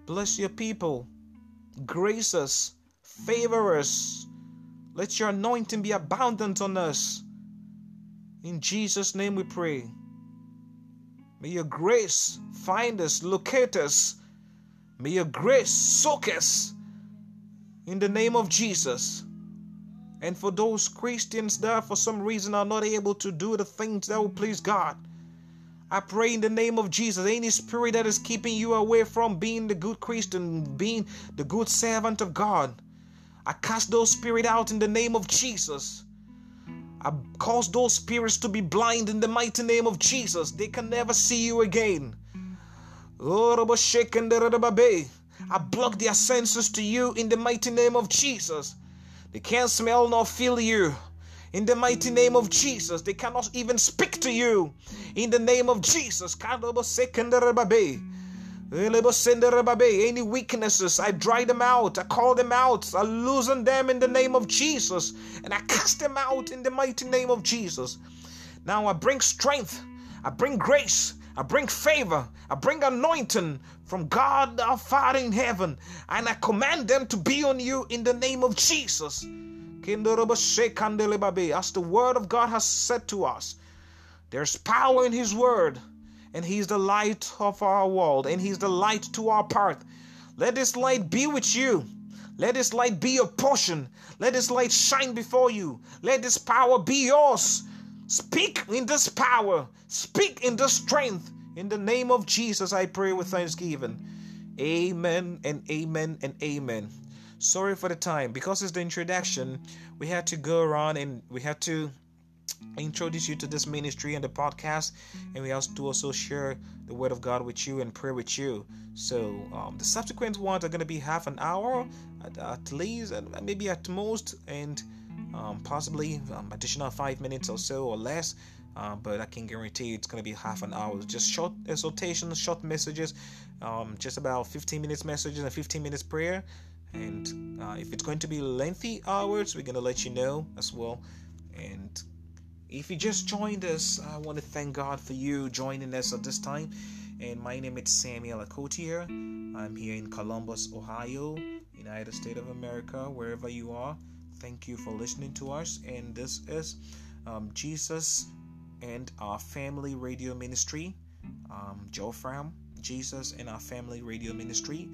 bless your people, grace us, favor us. Let your anointing be abundant on us. In Jesus' name we pray. May your grace find us, locate us. May your grace soak us in the name of Jesus. And for those Christians that for some reason are not able to do the things that will please God, I pray in the name of Jesus, any spirit that is keeping you away from being the good Christian, being the good servant of God, I cast those spirits out in the name of Jesus. I cause those spirits to be blind in the mighty name of Jesus. They can never see you again. I block their senses to you in the mighty name of Jesus. They can't smell nor feel you. In the mighty name of Jesus, they cannot even speak to you. In the name of Jesus, any weaknesses, I dry them out. I call them out. I loosen them in the name of Jesus. And I cast them out in the mighty name of Jesus. Now I bring strength. I bring grace. I bring favor. I bring anointing from God our Father in heaven. And I command them to be on you in the name of Jesus. As the word of God has said to us, there's power in his word and He's the light of our world, and He's the light to our path. Let this light be with you. Let this light be your portion. Let this light shine before you. Let this power be yours. Speak in this power. Speak in this strength. In the name of Jesus, I pray with thanksgiving. Amen and amen and amen. Sorry for the time. Because it's the introduction, we had to go around and we had to introduce you to this ministry and the podcast and we also to also share the word of god with you and pray with you so um, the subsequent ones are going to be half an hour at, at least and maybe at most and um, possibly um, additional five minutes or so or less uh, but I can guarantee it's going to be half an hour. Just short exhortations, short messages, um, just about 15 minutes messages and 15 minutes prayer. And uh, if it's going to be lengthy hours, we're going to let you know as well. And if you just joined us, I want to thank God for you joining us at this time. And my name is Samuel Akotia. I'm here in Columbus, Ohio, United States of America, wherever you are. Thank you for listening to us. And this is um, Jesus and Our Family Radio Ministry, um, Joe Fram, Jesus and Our Family Radio Ministry.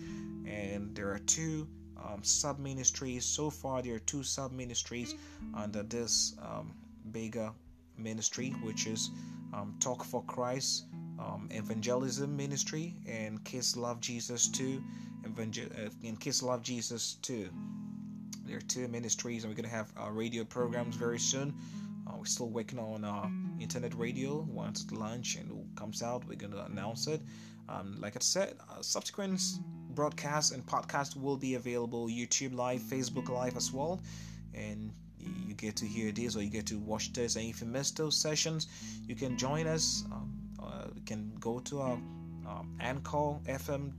And there are two um, sub ministries. So far, there are two sub ministries under this um, Bega ministry, which is um, Talk for Christ um, Evangelism Ministry and Kids Love Jesus too, Evangel- uh, and Kids Love Jesus too. There are two ministries, and we're gonna have uh, radio programs very soon. Uh, we're still working on uh, internet radio. Once it launch and comes out, we're gonna announce it. Um, like I said, uh, subsequent broadcasts and podcasts will be available YouTube Live, Facebook Live as well, and you get to hear this or you get to watch this. And if you missed those sessions, you can join us. Um, uh, you can go to our um, Anchor FM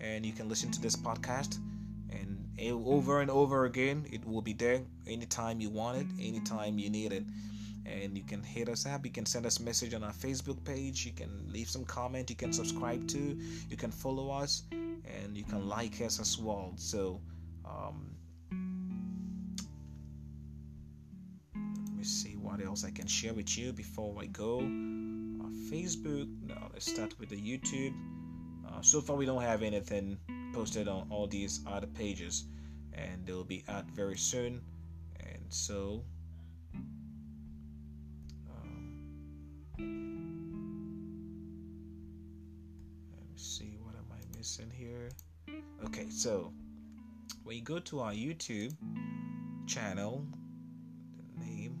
and you can listen to this podcast. And over and over again, it will be there anytime you want it, anytime you need it. And you can hit us up. You can send us message on our Facebook page. You can leave some comment. You can subscribe to. You can follow us, and you can like us as well. So um, let me see what else I can share with you before I go. Uh, Facebook, no, let's start with the YouTube. Uh, so far, we don't have anything posted on all these other pages, and they'll be out very soon. And so, um, let me see what am I missing here. Okay, so when you go to our YouTube channel, the name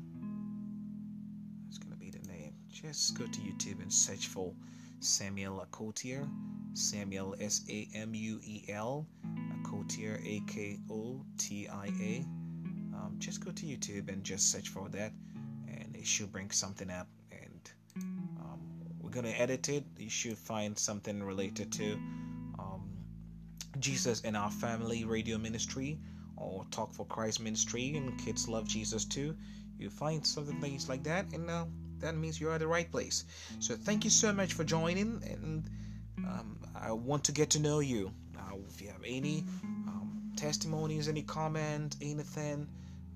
that's gonna be the name. just go to YouTube and search for Samuel Akotia. Samuel S A M U E L, Akotia A K O T I A. Um, just go to YouTube and just search for that, and it should bring something up. And um, we're gonna edit it. You should find something related to um, Jesus and our family radio ministry or Talk for Christ ministry, and kids love Jesus too. You find something things like that, and uh, that means you're at the right place. So thank you so much for joining, and um, I want to get to know you. Now, if you have any um, testimonies, any comment, anything,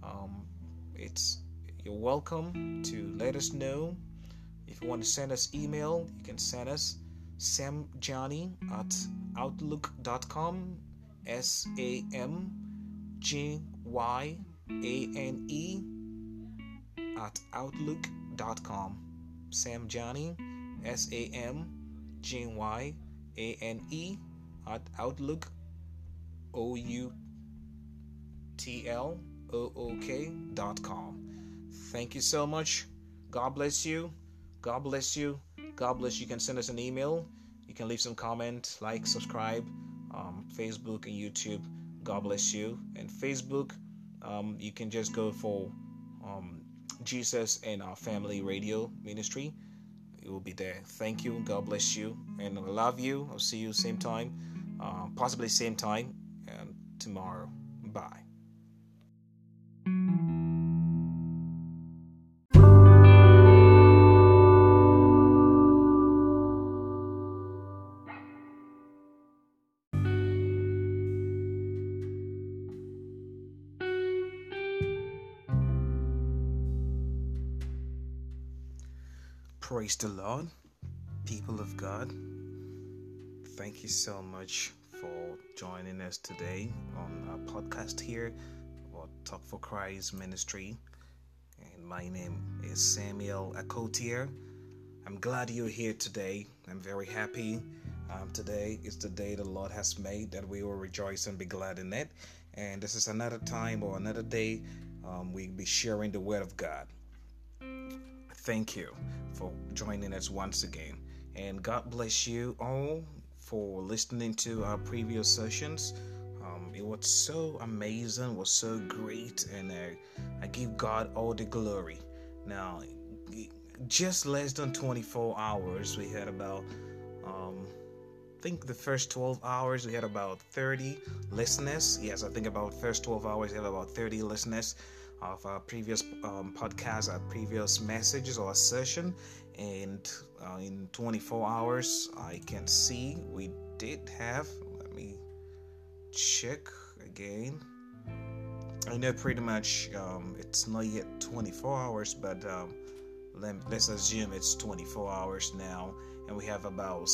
um, it's you're welcome to let us know. If you want to send us email, you can send us samgyane at outlook.com. S A M G Y A N E at outlook.com. Sam Gyane, S A M G Y A N E at outlook O U T L O O K dot com. Thank you so much. God bless you. God bless you. God bless you. You can send us an email. You can leave some comment, like, subscribe, um, Facebook and YouTube. God bless you. And Facebook, um, you can just go for um, Jesus and our Family Radio Ministry. It will be there. Thank you. God bless you. And I love you. I'll see you same time, uh, possibly same time, tomorrow. Bye. Praise the Lord, people of God. Thank you so much for joining us today on our podcast here or Talk for Christ Ministry. And my name is Samuel Akotia. I'm glad you're here today. I'm very happy. Um, today is the day the Lord has made that we will rejoice and be glad in it. And this is another time or another day um, we'll be sharing the Word of God thank you for joining us once again. And God bless you all for listening to our previous sessions. Um, it was so amazing, was so great, and I, I give God all the glory. Now, just less than 24 hours, we had about, um, I think the first 12 hours, we had about 30 listeners. Yes, I think about first 12 hours, we had about 30 listeners of our previous um, podcast, our previous messages or session, and uh, in 24 hours, I can see we did have. Let me check again. I know pretty much um, it's not yet 24 hours, but um, let, us assume it's 24 hours now, and we have about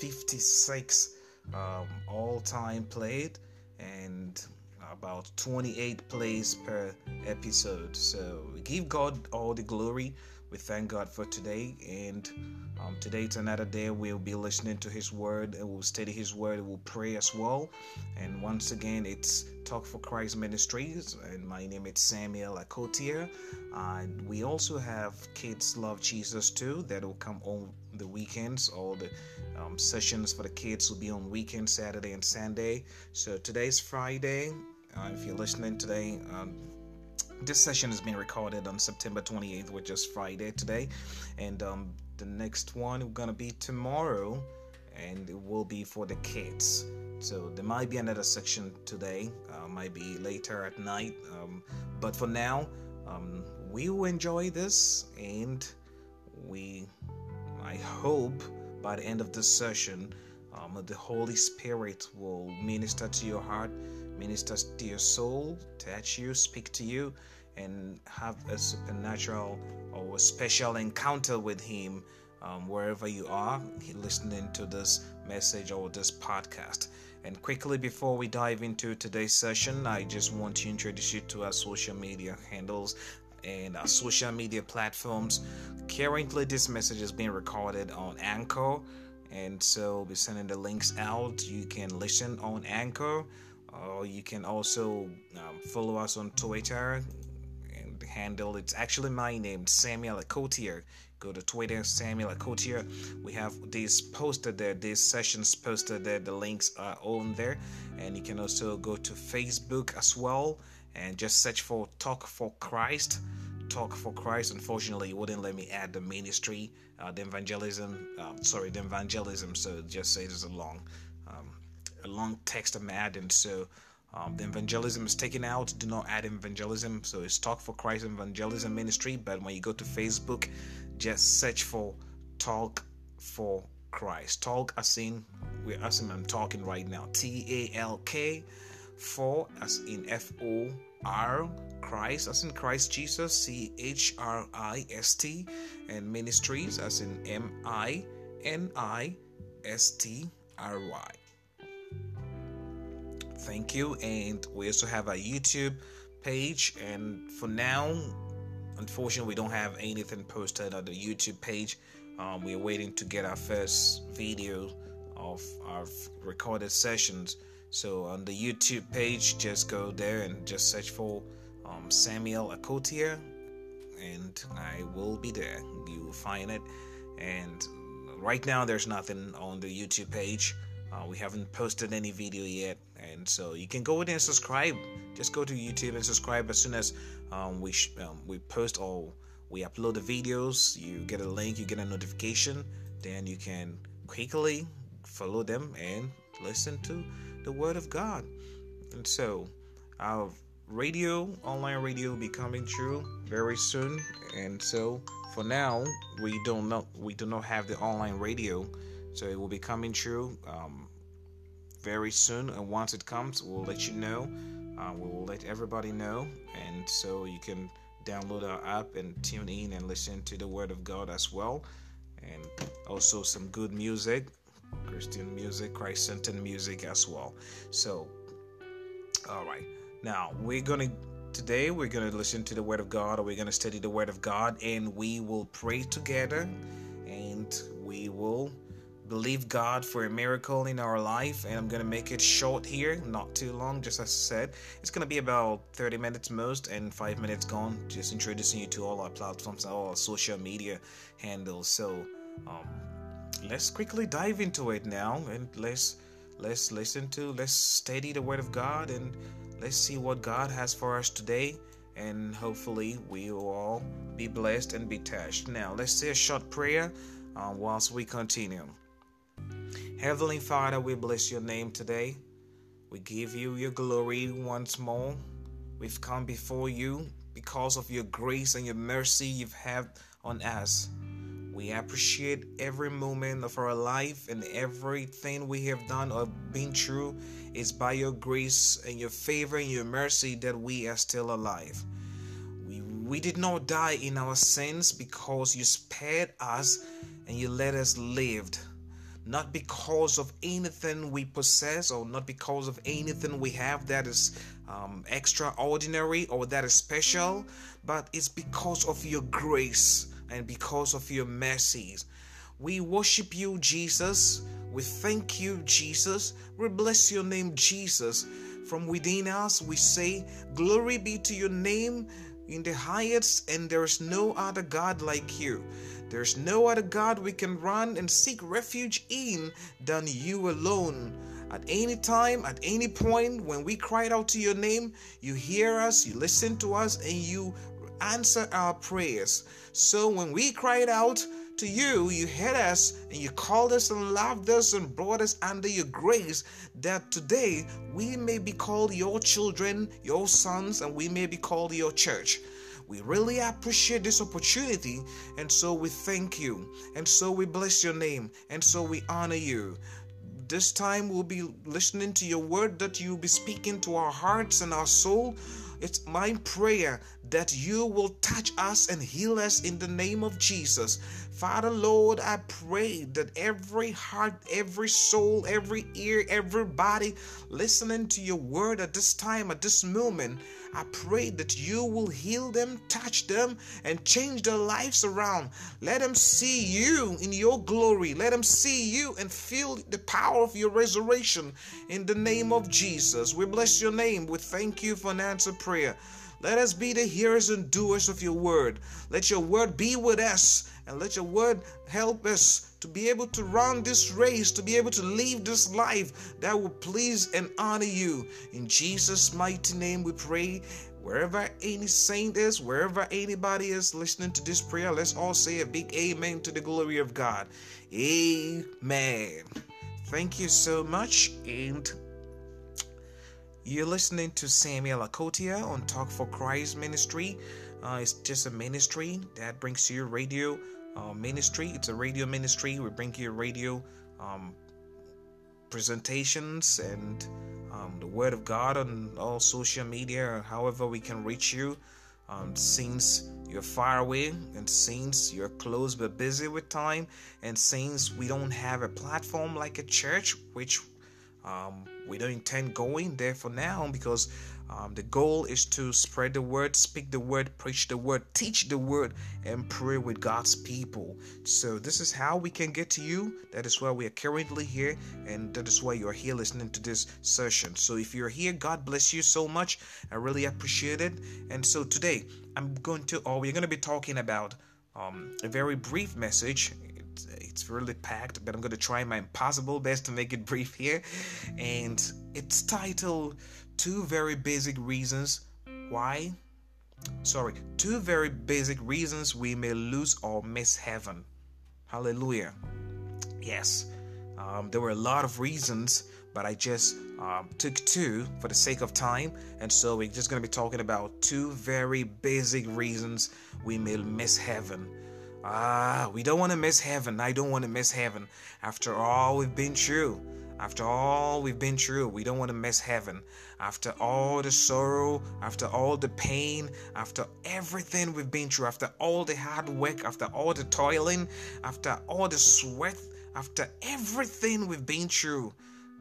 56 um, all time played, and about 28 plays per episode. So we give God all the glory. We thank God for today. And um, today it's another day we'll be listening to His Word and we'll study His Word. We'll pray as well. And once again, it's Talk for Christ Ministries. And my name is Samuel Akotia. And we also have Kids Love Jesus too that will come on the weekends. All the um, sessions for the kids will be on weekend, Saturday and Sunday. So today's Friday. Uh, if you're listening today, um, this session is being recorded on September 28th, which is Friday today, and um, the next one is gonna be tomorrow, and it will be for the kids. So there might be another section today, uh, might be later at night, um, but for now, um, we will enjoy this, and we, I hope, by the end of this session, um, the Holy Spirit will minister to your heart ministers to your soul, touch you, speak to you, and have a supernatural or a special encounter with Him um, wherever you are listening to this message or this podcast. And quickly, before we dive into today's session, I just want to introduce you to our social media handles and our social media platforms. Currently, this message is being recorded on Anchor, and so we'll be sending the links out. You can listen on Anchor or you can also um, follow us on Twitter and handle it's actually my name Samuel Akotia. Go to Twitter, Samuel Akotia. We have these posted there, these sessions posted there. The links are on there, and you can also go to Facebook as well and just search for Talk for Christ. Talk for Christ. Unfortunately, it wouldn't let me add the ministry, uh, the evangelism. Um, sorry, the evangelism. So just say it's long a long text I'm adding. So um, the evangelism is taken out. Do not add evangelism. So it's Talk for Christ Evangelism Ministry. But when you go to Facebook, just search for Talk for Christ. Talk as in we're as in I'm talking right now. T A L K for as in F O R Christ as in Christ Jesus C H R I S T and ministries as in M I N I S T R Y. thank you. And we also have a YouTube page. And for now, unfortunately, we don't have anything posted on the YouTube page. Um, we're waiting to get our first video of our recorded sessions. So on the YouTube page, just go there and just search for um, Samuel Akotia, and I will be there. You will find it. And right now, there's nothing on the YouTube page. Uh, we haven't posted any video yet, and so you can go in and subscribe. Just go to YouTube and subscribe as soon as um, we sh- um, we post or we upload the videos. You get a link, you get a notification, then you can quickly follow them and listen to the Word of God. And so, our radio, online radio, will be coming true very soon. And so, for now, we don't know we do not have the online radio so it will be coming true um, very soon. And once it comes, we'll let you know. Uh, we will let everybody know. And so you can download our app and tune in and listen to the Word of God as well. And also some good music, Christian music, Christ centered music as well. So, all right. Now, we're going to today we're going to listen to the word of god or we're going to study the word of god and we will pray together and we will believe God for a miracle in our life, and I'm gonna make it short here, not too long, just as I said. It's gonna be about 30 minutes most, and five minutes gone. Just introducing you to all our platforms, all our social media handles. So, um, let's quickly dive into it now, and let's let's listen to, let's study the Word of God, and let's see what God has for us today. And hopefully, we will all be blessed and be touched. Now, let's say a short prayer uh, whilst we continue. Heavenly Father, we bless your name today. We give you your glory once more. We've come before you because of your grace and your mercy you've had on us. We appreciate every moment of our life and everything we have done or been through. It's by your grace and your favor and your mercy that we are still alive. We, we did not die in our sins because you spared us and you let us live not because of anything we possess or not because of anything we have that is um, extraordinary or that is special, but it's because of your grace and because of your mercies. We worship you, Jesus. We thank you, Jesus. We bless your name, Jesus. From within us, we say, Glory be to your name in the highest, and there is no other God like you. There's no other God we can run and seek refuge in than you alone. At any time, at any point, when we cried out to your name, you hear us, you listen to us, and you answer our prayers. So when we cried out to you, you heard us and you called us and loved us and brought us under your grace, that today we may be called your children, your sons, and we may be called your church. We really appreciate this opportunity, and so we thank you, and so we bless your name, and so we honor you. This time we'll be listening to your word that you'll be speaking to our hearts and our soul. It's my prayer that you will touch us and heal us in the name of Jesus. Father, Lord, I pray that every heart, every soul, every ear, every body listening to your word at this time, at this moment, I pray that you will heal them, touch them, and change their lives around. Let them see you in your glory. Let them see you and feel the power of your resurrection in the name of Jesus. We bless your name. We thank you for an answered prayer. Let us be the hearers and doers of your word. Let your word be with us and let your word help us to be able to run this race, to be able to live this life that will please and honor you. In Jesus' mighty name we pray. Wherever any saint is, wherever anybody is listening to this prayer, let's all say a big amen to the glory of God. Amen. Thank you so much. And you're listening to Samuel Akotia on Talk for Christ Ministry. Uh, it's just a ministry that brings you radio uh, ministry. It's a radio ministry. We bring you radio um, presentations and um, the Word of God on all social media, however we can reach you. Um, since you're far away, and since you're close but busy with time, and since we don't have a platform like a church, which Um, we don't intend going there for now because um, the goal is to spread the word, speak the word, preach the word, teach the word, and pray with God's people. So, this is how we can get to you. That is why we are currently here, and that is why you are here listening to this session. So, if you're here, God bless you so much. I really appreciate it. And so, today, I'm going to, or we're going to be talking about um, a very brief message it's really packed, but I'm going to try my impossible best to make it brief here. And it's titled Two Very Basic Reasons Why. Sorry, two very basic reasons we may lose or miss heaven. Hallelujah. Yes, um, there were a lot of reasons, but I just um, took two for the sake of time. And so we're just going to be talking about two very basic reasons we may miss heaven. Ah, we don't want to miss heaven. I don't want to miss heaven. After all we've been through, after all we've been through, we don't want to miss heaven. After all the sorrow, after all the pain, after everything we've been through, after all the hard work, after all the toiling, after all the sweat, after everything we've been through,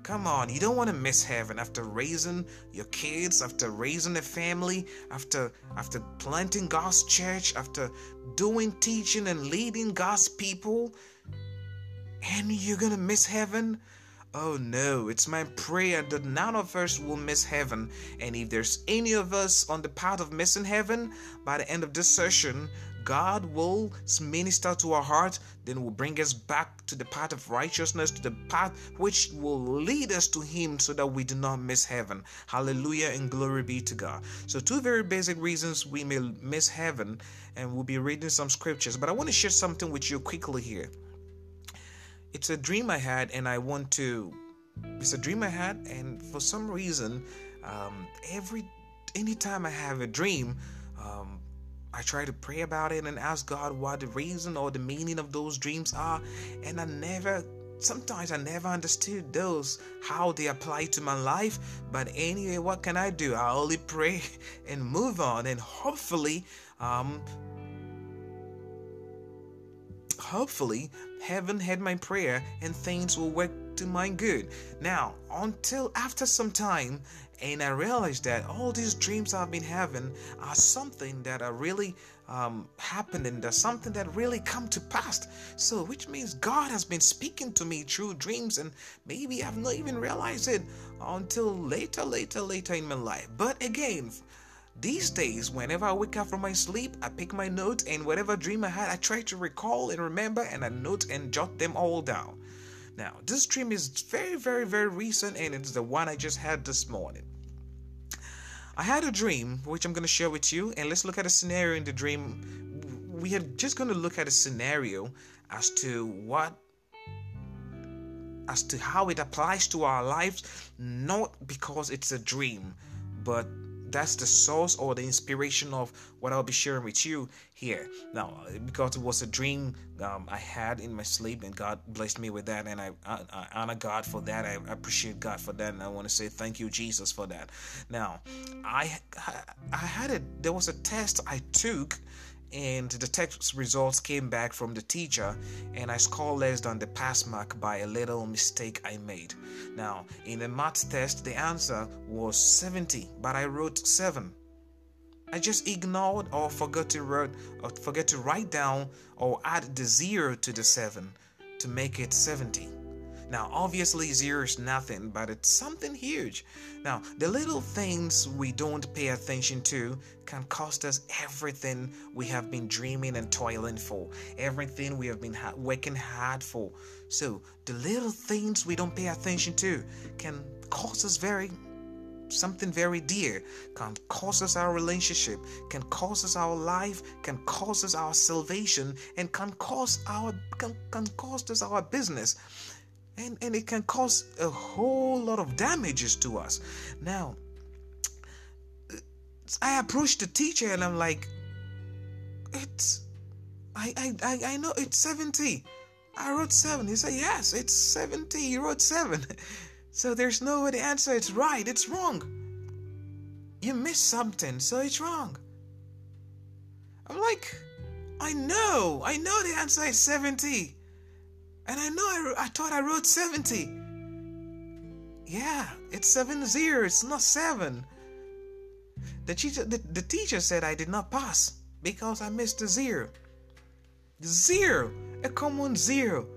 Come on, you don't want to miss heaven after raising your kids, after raising a family, after after planting God's church, after doing teaching and leading God's people. And you're to miss heaven? Oh no, it's my prayer that none of us will miss heaven. And if there's any of us on the path of missing heaven, by the end of this session, God will minister to our heart, then will bring us back to the path of righteousness, to the path which will lead us to Him so that we do not miss heaven. Hallelujah and glory be to God. So, two very basic reasons we may miss heaven, and we'll be reading some scriptures. But I want to share something with you quickly here. It's a dream I had, and I want to. It's a dream I had, and for some reason, um, every anytime I have a dream, um, I try to pray about it and ask God what the reason or the meaning of those dreams are, and I never sometimes I never understood those, how they apply to my life. But anyway, what can I do? I only pray and move on, and hopefully, um, hopefully, heaven had my prayer and things will work to my good. Now, until after some time, and I realized that all these dreams I've been having are something that are really um, happening. There's something that really come to pass. So, which means God has been speaking to me through dreams, and maybe I've not even realized it until later, later, later in my life. But again, these days, whenever I wake up from my sleep, I pick my notes and whatever dream I had, I try to recall and remember, and I note and jot them all down. Now, this dream is very, very, very recent, and it's the one I just had this morning. I had a dream, which I'm going to share with you, and let's look at a scenario in the dream. We are just going to look at a scenario as to what, as to how it applies to our lives, not because it's a dream, but that's the source or the inspiration of what I'll be sharing with you here. Now, because it was a dream um, I had in my sleep, and God blessed me with that, and I, I, I honor God for that. I appreciate God for that, and I want to say thank you, Jesus, for that. Now, I I had a there was a test I took and the test results came back from the teacher and I scored less than the pass mark by a little mistake I made. Now, in the math test, the answer was 70, but I wrote 7. I just ignored or forgot to write or forget to write down or add the 0 to the 7 to make it 70. Now, obviously, zero is nothing, but it's something huge. Now, the little things we don't pay attention to can cost us everything we have been dreaming and toiling for, everything we have been ha- working hard for. So, the little things we don't pay attention to can cost us very something very dear can cost us our relationship can cost us our life can cost us our salvation and can cost our can, can cost us our business and and it can cause a whole lot of damages to us. Now i approached the teacher and i'm like it's i i i, I know it's 70 i wrote 7 he said yes it's 70 you wrote 7 so there's no way to answer. It's right. It's wrong. You missed something so it's wrong. I'm like i know. I know the answer is 70 and I know I, I thought I wrote 70. Yeah, it's seven zero. It's not seven. The teacher, the, the teacher said I did not pass because I missed a zero. Zero, a common zero.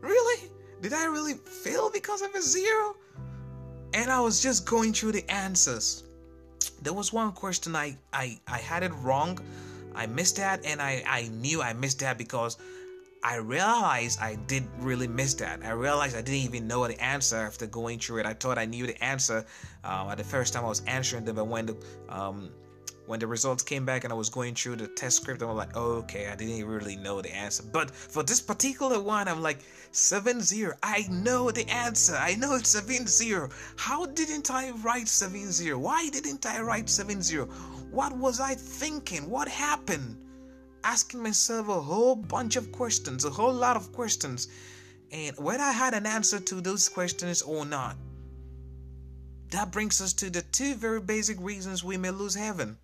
Really? Did I really fail because of a zero? And I was just going through the answers. There was one question I I, I had it wrong. I missed that, and I I knew I missed that because I realized I did really miss that. I realized I didn't even know the answer after going through it. I thought I knew the answer uh, at the first time I was answering them, but when the um, when the results came back and I was going through the test script, I was like, oh, okay, I didn't really know the answer. But for this particular one, I'm like, 7 0. I know the answer. I know it's 7 0. How didn't I write 7 0? Why didn't I write 7 0? What was I thinking? What happened? Asking myself a whole bunch of questions, a whole lot of questions, and whether I had an answer to those questions or not. That brings us to the two very basic reasons we may lose heaven.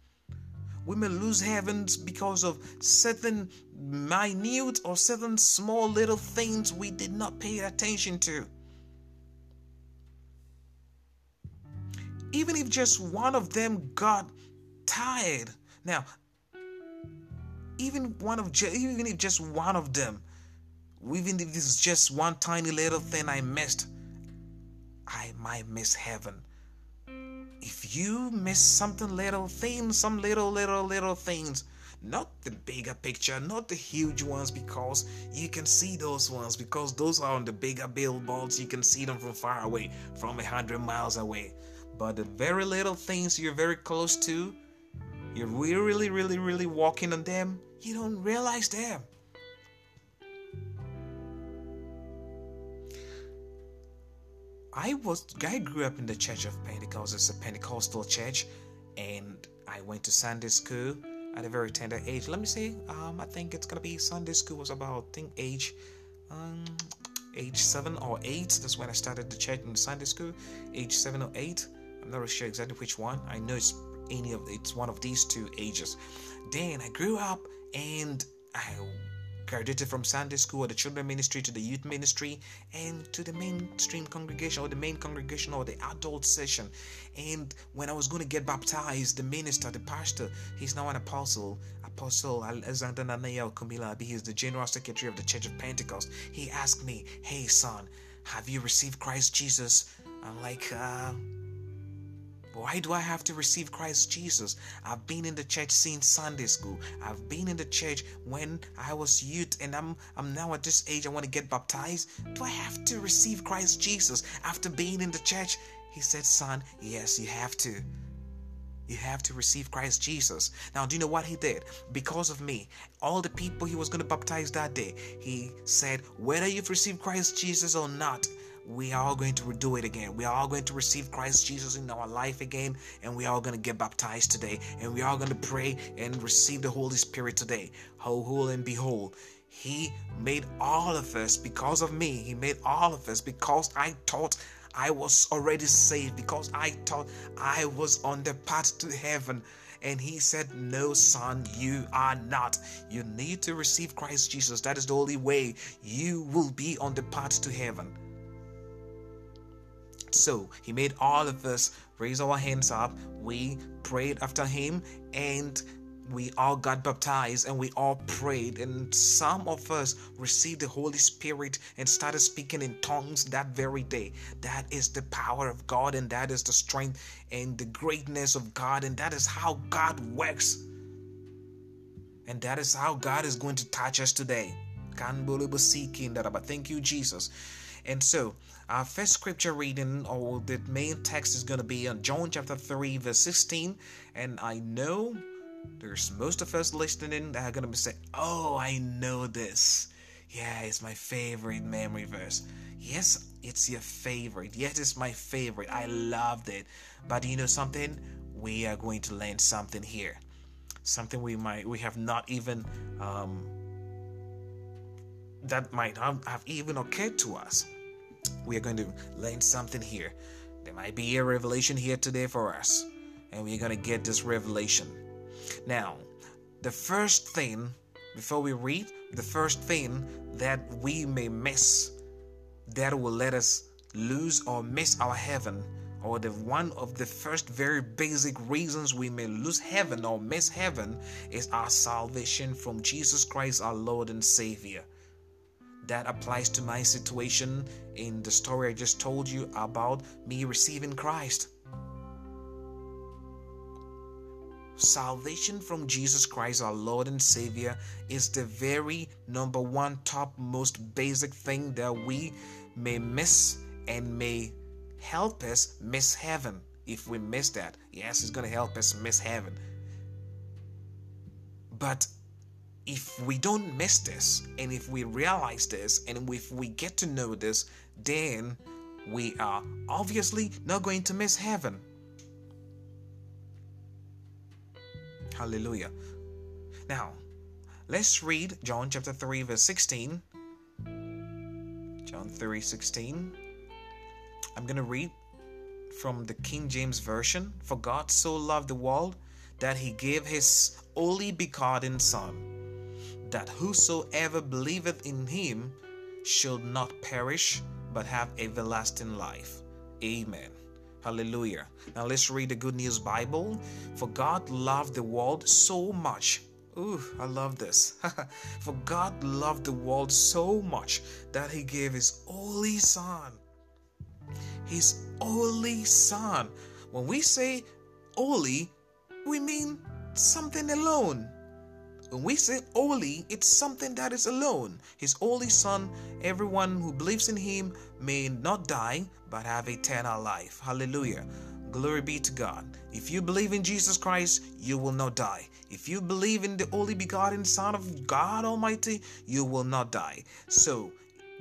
We may lose heavens because of certain minute or certain small little things we did not pay attention to. Even if just one of them got tired. Now, even one of even if just one of them even if this is just one tiny little thing i missed i might miss heaven. If you miss something little thing, some little little little things not the bigger picture not the huge ones because you can see those ones because those are on the bigger billboards you can see them from far away from a hundred miles away. But the very little things you're very close to you're really, really, really walking on them, you don't realize them. I was I grew up in the Church of Pentecost. It's a Pentecostal church, and I went to Sunday school at a very tender age. Let me say, um, I think it's gonna be Sunday school was about think age, um, age seven or eight. That's when I started the church in Sunday school. Age seven or eight. I'm not really sure exactly which one. I know it's any of it's one of these two ages. Then I grew up and I graduated from Sunday school or the children ministry to the youth ministry and to the mainstream congregation or the main congregation or the adult session. And when I was going to get baptized, the minister, the pastor, he's now an apostle, Apostle Alexander Kumi-Larbi, he is the general secretary of the Church of Pentecost. He asked me, Hey son, have you received Christ Jesus? I'm like, uh, why do I have to receive Christ Jesus? I've been in the church since Sunday school. I've been in the church when I was youth and I'm I'm now at this age I want to get baptized. Do I have to receive Christ Jesus after being in the church? He said, "Son, yes, you have to." You have to receive Christ Jesus. Now, do you know what he did? Because of me, all the people he was going to baptize that day, he said, Whether you've received Christ Jesus or not, we are all going to do it again. We are all going to receive Christ Jesus in our life again, and we are all going to get baptized today, and we are all going to pray and receive the Holy Spirit today. Ho, ho, and behold, He made all of us because of me. He made all of us because I thought I was already saved, because I thought I was on the path to heaven. And he said, No, son, you are not. You need to receive Christ Jesus. That is the only way you will be on the path to heaven. So he made all of us raise our hands up. We prayed after him and we all got baptized and we all prayed. And some of us received the holy spirit and started speaking in tongues that very day. That is the power of god and that is the strength and the greatness of god and that is how god works. And that is how god is going to touch us today. Thank you jesus and so, our first scripture reading or the main text is going to be on John chapter 3, verse 16. And I know there's most of us listening that are going to be saying, Oh, I know this. Yeah, it's my favorite memory verse. Yes, it's your favorite. Yes, it's my favorite. I loved it. But you know something? We are going to learn something here. Something we might we have not even um, that might have even occurred to us we are going to learn something here. There might be a revelation here today for us, and we're going to get this revelation. Now, the first thing, before we read, the first thing that we may miss that will let us lose or miss our heaven, or the one of the first very basic reasons we may lose heaven or miss heaven is our salvation from Jesus Christ, our Lord and Savior. That applies to my situation in the story I just told you about me receiving Christ. Salvation from Jesus Christ, our Lord and Savior, is the very number one, top, most basic thing that we may miss and may help us miss heaven if we miss that. Yes, it's going to help us miss heaven. But if we don't miss this and if we realize this and if we get to know this, then we are obviously not going to miss heaven. Hallelujah. Now, let's read John chapter 3, verse 16. John 3 16. I'm going to read from the King James Version. For God so loved the world that he gave his only begotten Son, that whosoever believeth in him should not perish, but have everlasting life. Amen. Hallelujah. Now let's read the Good News Bible. For God loved the world so much. Ooh, I love this. For God loved the world so much that he gave his only son. His only son. When we say only, we mean something alone. When we say only, it's something that is alone. His only Son, everyone who believes in him may not die, but have eternal life. Hallelujah. Glory be to God. If you believe in Jesus Christ, you will not die. If you believe in the only begotten Son of God Almighty, you will not die. So,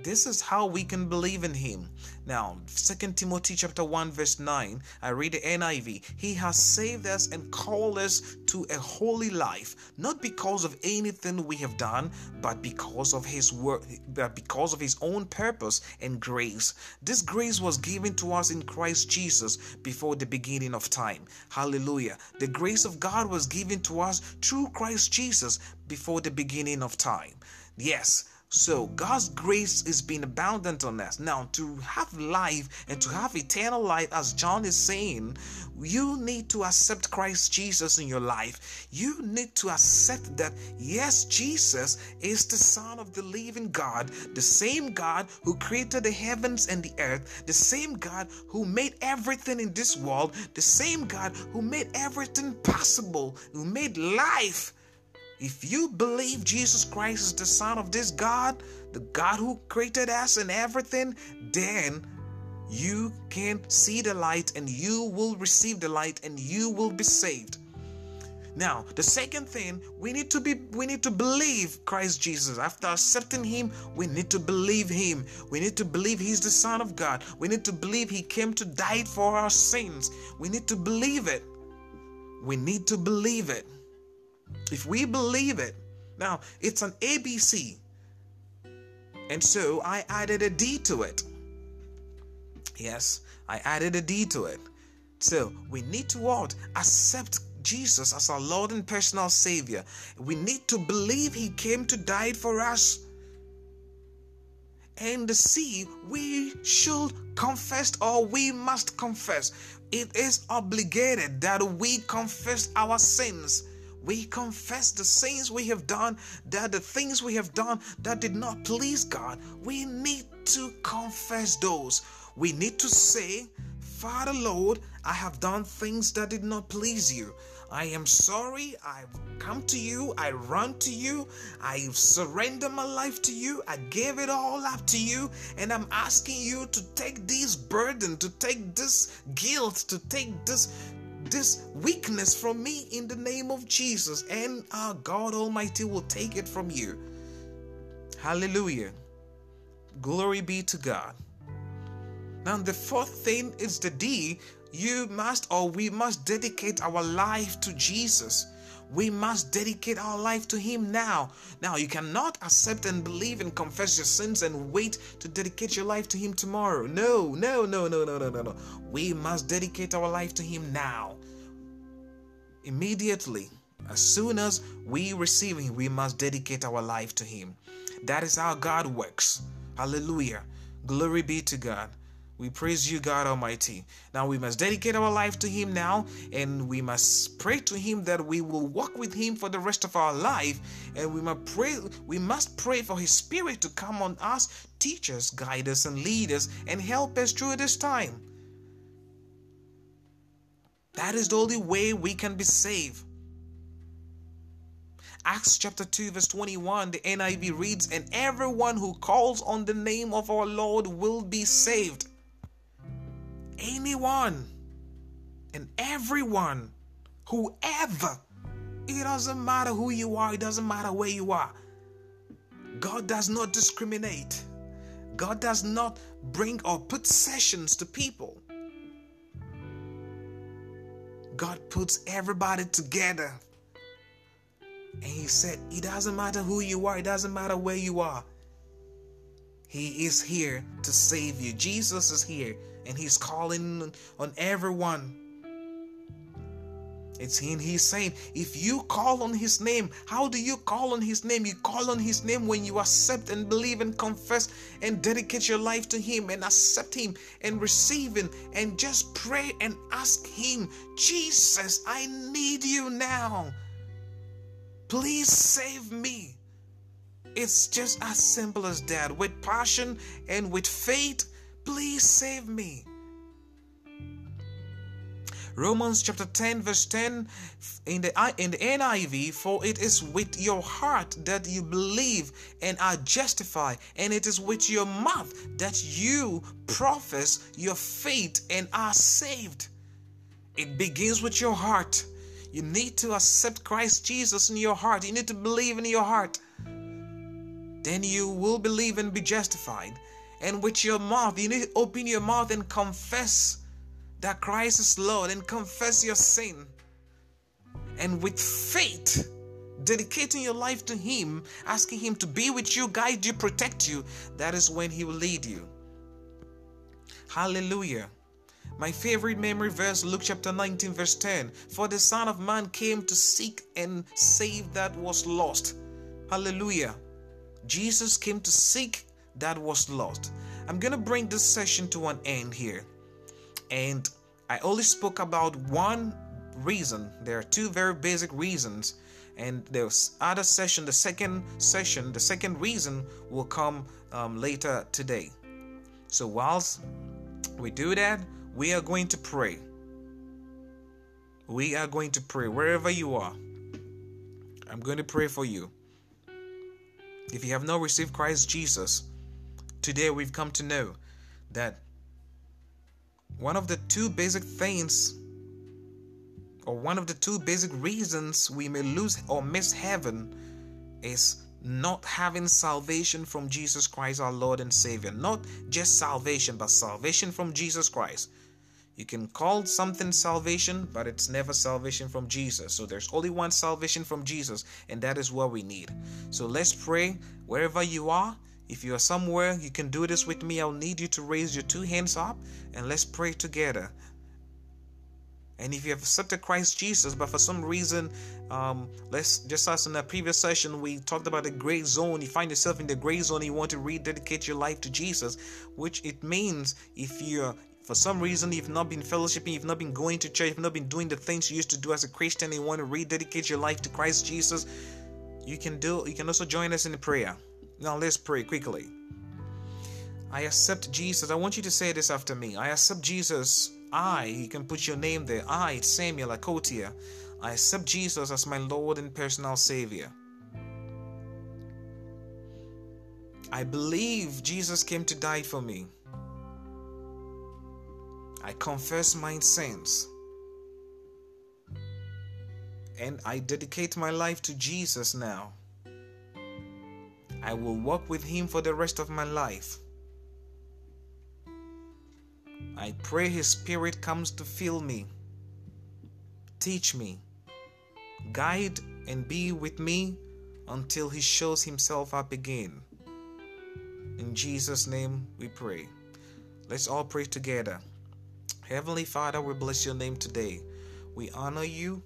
this is how we can believe in him. Now, 2 Timothy chapter 1 verse 9, I read the NIV. He has saved us and called us to a holy life, not because of anything we have done, but because of his work, but because of his own purpose and grace. This grace was given to us in Christ Jesus before the beginning of time. Hallelujah. The grace of God was given to us through Christ Jesus before the beginning of time. Yes, so God's grace is being abundant on us. Now, to have life and to have eternal life, as John is saying, you need to accept Christ Jesus in your life. You need to accept that, yes, Jesus is the Son of the living God, the same God who created the heavens and the earth, the same God who made everything in this world, the same God who made everything possible, who made life if you believe Jesus Christ is the Son of this God, the God who created us and everything, then you can see the light and you will receive the light and you will be saved. Now, the second thing, we need to be we need to believe Christ Jesus. After accepting him, we need to believe him. We need to believe he's the son of God. We need to believe he came to die for our sins. We need to believe it. We need to believe it. If we believe it, now it's an ABC. And so I added a D to it. Yes, I added a D to it. So we need to what? Accept Jesus as our Lord and personal Savior. We need to believe He came to die for us. And C, we should confess or we must confess. It is obligated that we confess our sins we confess the sins we have done, that the things we have done that did not please God, we need to confess those. We need to say, Father Lord, I have done things that did not please you. I am sorry. I've come to you. I run to you. I surrender my life to you. I gave it all up to you. And I'm asking you to take this burden, to take this guilt, to take this this weakness from me in the name of Jesus, and our God Almighty will take it from you. Hallelujah. Glory be to God. Now, the fourth thing is the D. You must or we must dedicate our life to Jesus. We must dedicate our life to Him now. Now, you cannot accept and believe and confess your sins and wait to dedicate your life to Him tomorrow. No, no, no, no, no, no, no, no. We must dedicate our life to Him now. Immediately, as soon as we receive Him, we must dedicate our life to Him. That is how God works. Hallelujah. Glory be to God. We praise you, God Almighty. Now we must dedicate our life to Him now, and we must pray to Him that we will walk with Him for the rest of our life. And we must pray. We must pray for His Spirit to come on us, teach us, guide us, and lead us, and help us through this time. That is the only way we can be saved. Acts chapter 2, verse 21, the NIV reads, And everyone who calls on the name of our Lord will be saved. Anyone and everyone, whoever, it doesn't matter who you are, it doesn't matter where you are. God does not discriminate. God does not bring or put sessions to people. God puts everybody together. And He said, It doesn't matter who you are, it doesn't matter where you are. He is here to save you. Jesus is here and He's calling on everyone. It's him. He's saying, if you call on his name, how do you call on his name? You call on his name when you accept and believe and confess and dedicate your life to him and accept him and receive him and just pray and ask him, Jesus, I need you now. Please save me. It's just as simple as that. With passion and with faith, please save me. Romans chapter 10 verse 10 in the in the NIV for it is with your heart that you believe and are justified and it is with your mouth that you profess your faith and are saved. It begins with your heart. You need to accept Christ Jesus in your heart. You need to believe in your heart. Then you will believe and be justified. And with your mouth, you need to open your mouth and confess that Christ is Lord and confess your sin. And with faith, dedicating your life to Him, asking Him to be with you, guide you, protect you, that is when He will lead you. Hallelujah. My favorite memory verse, Luke chapter 19, verse 10 For the Son of Man came to seek and save that was lost. Hallelujah. Jesus came to seek that was lost. I'm going to bring this session to an end here. And I only spoke about one reason. There are two very basic reasons. And there's other session, the second session, the second reason will come um, later today. So whilst we do that, we are going to pray. We are going to pray wherever you are. I'm going to pray for you. If you have not received Christ Jesus, today we've come to know that one of the two basic things, or one of the two basic reasons we may lose or miss heaven, is not having salvation from Jesus Christ, our Lord and Savior. Not just salvation, but salvation from Jesus Christ. You can call something salvation, but it's never salvation from Jesus. So there's only one salvation from Jesus, and that is what we need. So let's pray wherever you are. If you are somewhere, you can do this with me. I'll need you to raise your two hands up and let's pray together. And if you have accepted Christ Jesus, but for some reason, um, let's just as in the previous session, we talked about the gray zone. You find yourself in the gray zone, you want to rededicate your life to Jesus, which it means if you're for some reason you've not been fellowshipping, you've not been going to church, you've not been doing the things you used to do as a Christian, and you want to rededicate your life to Christ Jesus, you can do you can also join us in the prayer. Now let's pray quickly. I accept Jesus. I want you to say this after me. I accept Jesus. I, you can put your name there. I, Samuel Akotia. I accept Jesus as my Lord and personal Savior. I believe Jesus came to die for me. I confess my sins. And I dedicate my life to Jesus now. I will walk with Him for the rest of my life. I pray His Spirit comes to fill me, teach me, guide, and be with me until He shows Himself up again. In Jesus' name we pray. Let's all pray together. Heavenly Father, we bless your name today. We honor you.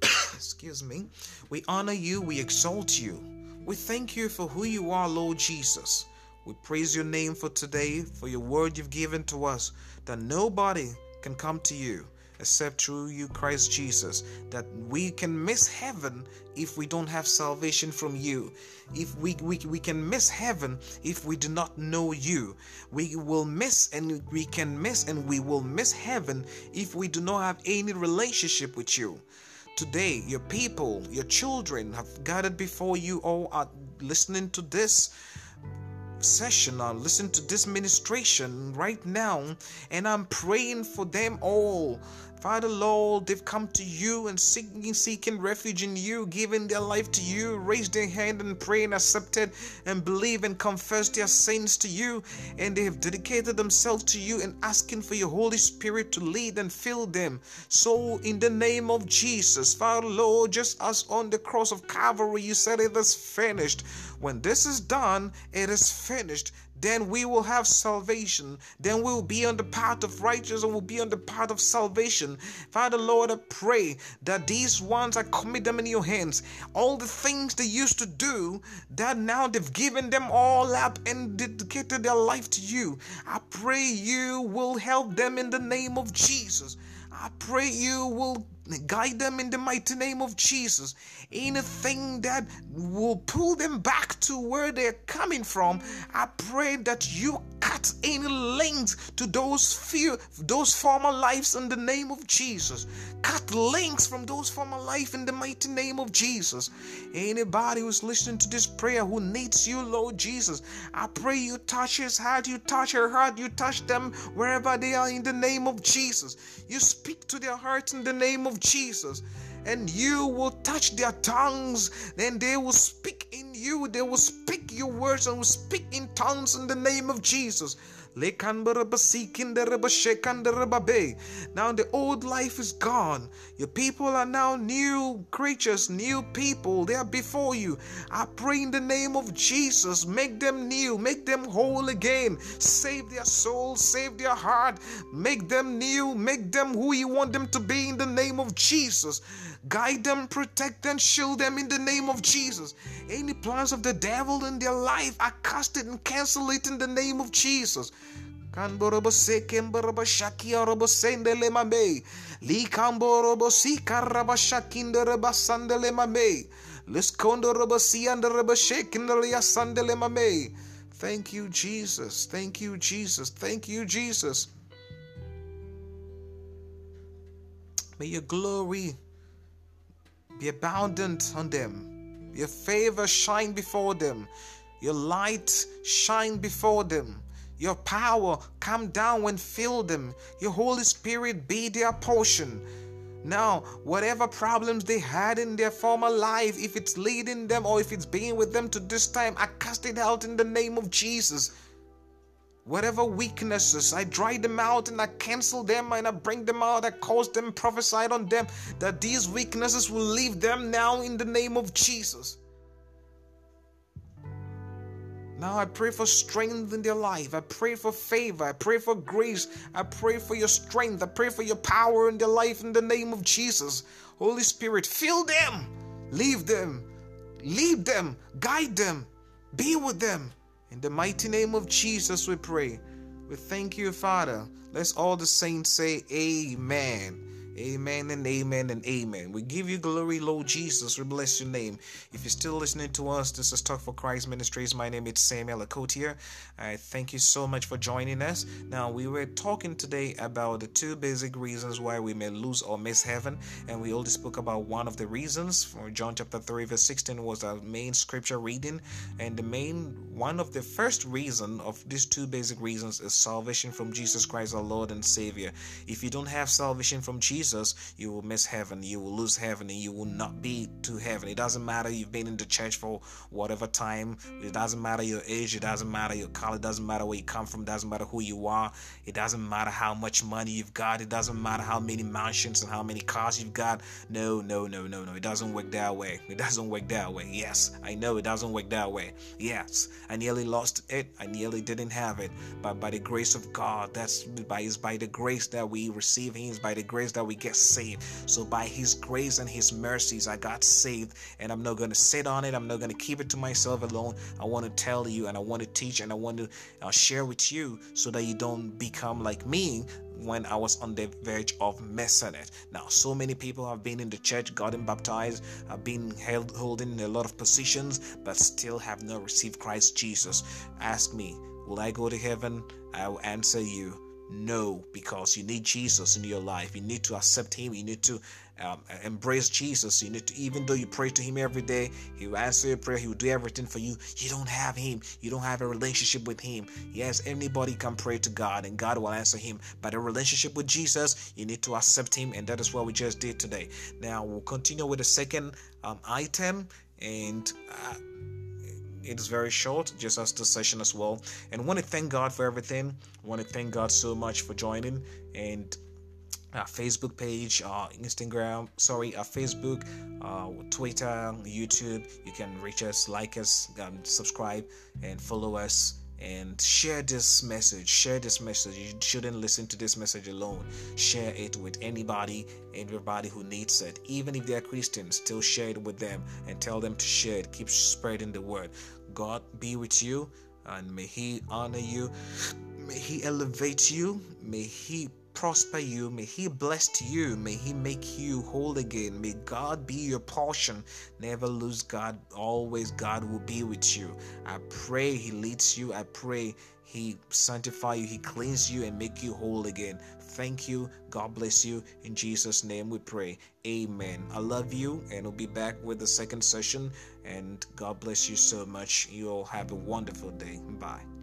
Excuse me. We honor you. We exalt you. We thank you for who you are, Lord Jesus. We praise your name for today, for your word you've given to us, that nobody can come to you except through you, Christ Jesus, that we can miss heaven if we don't have salvation from you. If we, we, we can miss heaven if we do not know you. We will miss and we can miss and we will miss heaven if we do not have any relationship with you. Today, your people, your children have gathered before you all are listening to this session or listen to this ministration right now and i'm praying for them all Father Lord, they've come to you and seeking, seeking refuge in you, giving their life to you, raised their hand and pray and accepted and believe and confess their sins to you, and they have dedicated themselves to you and asking for your Holy Spirit to lead and fill them. So, in the name of Jesus, Father Lord, just as on the cross of Calvary, you said it is finished. When this is done, it is finished then we will have salvation. Then we will be on the path of righteousness and we'll be on the path of salvation. Father Lord, I pray that these ones, I commit them in your hands. All the things they used to do, that now they've given them all up and dedicated their life to you. I pray you will help them in the name of Jesus. I pray you will guide them in the mighty name of Jesus. Anything that will pull them back to where they're coming from, I pray that you cut any links to those fear, those former lives in the name of Jesus. Cut links from those former life in the mighty name of Jesus. Anybody who's listening to this prayer who needs you, Lord Jesus, I pray you touch his heart, you touch her heart, you touch them wherever they are in the name of Jesus. You speak to their hearts in the name of Jesus and you will touch their tongues, then they will speak in you, they will speak your words and will speak in tongues in the name of Jesus. Now the old life is gone. Your people are now new creatures, new people. They are before you. I pray in the name of Jesus, make them new, make them whole again. Save their soul, save their heart, make them new, make them who you want them to be in the name of Jesus. Guide them, protect them, shield them in the name of Jesus. Any plans of the devil in their life, I cast it and cancel it in the name of Jesus. Thank you, Jesus. Thank you, Jesus. Thank you, Jesus. May your glory be abundant on them. Your favor shine before them. Your light shine before them. Your power come down and fill them. Your Holy Spirit be their portion. Now, whatever problems they had in their former life, if it's leading them or if it's being with them to this time, I cast it out in the name of Jesus. Whatever weaknesses, I dry them out and I cancel them and I bring them out. I cause them, prophesied on them that these weaknesses will leave them now in the name of Jesus. Now I pray for strength in their life. I pray for favor. I pray for grace. I pray for your strength. I pray for your power in their life in the name of Jesus. Holy Spirit, fill them, leave them, lead them, guide them, be with them in the mighty name of Jesus, we pray. We thank you, Father. Let's all the saints say, Amen. Amen and amen and amen. We give you glory, Lord Jesus. We bless your name. If you're still listening to us, this is Talk for Christ Ministries. My name is Samuel Akotia. I thank you so much for joining us. Now, we were talking today about the two basic reasons why we may lose or miss heaven, and we only spoke about one of the reasons. For John chapter 3, verse 16 was our main scripture reading, and the main one of the first reason of these two basic reasons is salvation from Jesus Christ, our Lord and Savior. If you don't have salvation from Jesus, Jesus, you will miss heaven, you will lose heaven, and you will not be to heaven. It doesn't matter you've been in the church for whatever time, it doesn't matter your age, it doesn't matter your color, it doesn't matter where you come from, it doesn't matter who you are, it doesn't matter how much money you've got, it doesn't matter how many mansions and how many cars you've got. No, no, no, no, no. It doesn't work that way. It doesn't work that way. Yes, I know it doesn't work that way. Yes, I nearly lost it, I nearly didn't have it, but by the grace of God, that's by is by the grace that we receive, Him, by the grace that we get saved. So by His grace and His mercies, I got saved, and I'm not going to sit on it. I'm not going to keep it to myself alone. I want to tell you, and I want to teach, and I want to uh, share with you, so that you don't become like me when I was on the verge of messing it. Now, so many people have been in the church, gotten baptized, have been held holding a lot of positions, but still have not received Christ Jesus. Ask me, will I go to heaven? I will answer you no, because you need Jesus in your life. You need to accept Him. You need to um, embrace Jesus. You need to, even though you pray to Him every day, He will answer your prayer. He will do everything for you. You don't have Him. You don't have a relationship with Him. Yes, anybody can pray to God and God will answer Him. But a relationship with Jesus, you need to accept Him, and that is what we just did today. Now we'll continue with the second um, item, and. Uh, it is very short, just as the session as well. And want to thank God for everything. want to thank God so much for joining. And our Facebook page, our Instagram, sorry, our Facebook, uh, Twitter, YouTube. You can reach us, like us, um, subscribe, and follow us and share this message. Share this message. You shouldn't listen to this message alone. Share it with anybody everybody who needs it. Even if they're christians still share it with them and tell them to share it. Keep spreading the word god be with you and may he honor you may he elevate you may he prosper you. May He bless you. May He make you whole again. May God be your portion. Never lose God. Always God will be with you. I pray He leads you. I pray He sanctify you. He cleans you and make you whole again. Thank you. God bless you. In Jesus' name we pray. Amen. I love you and we'll be back with the second session. And God bless you so much. You all have a wonderful day. Bye.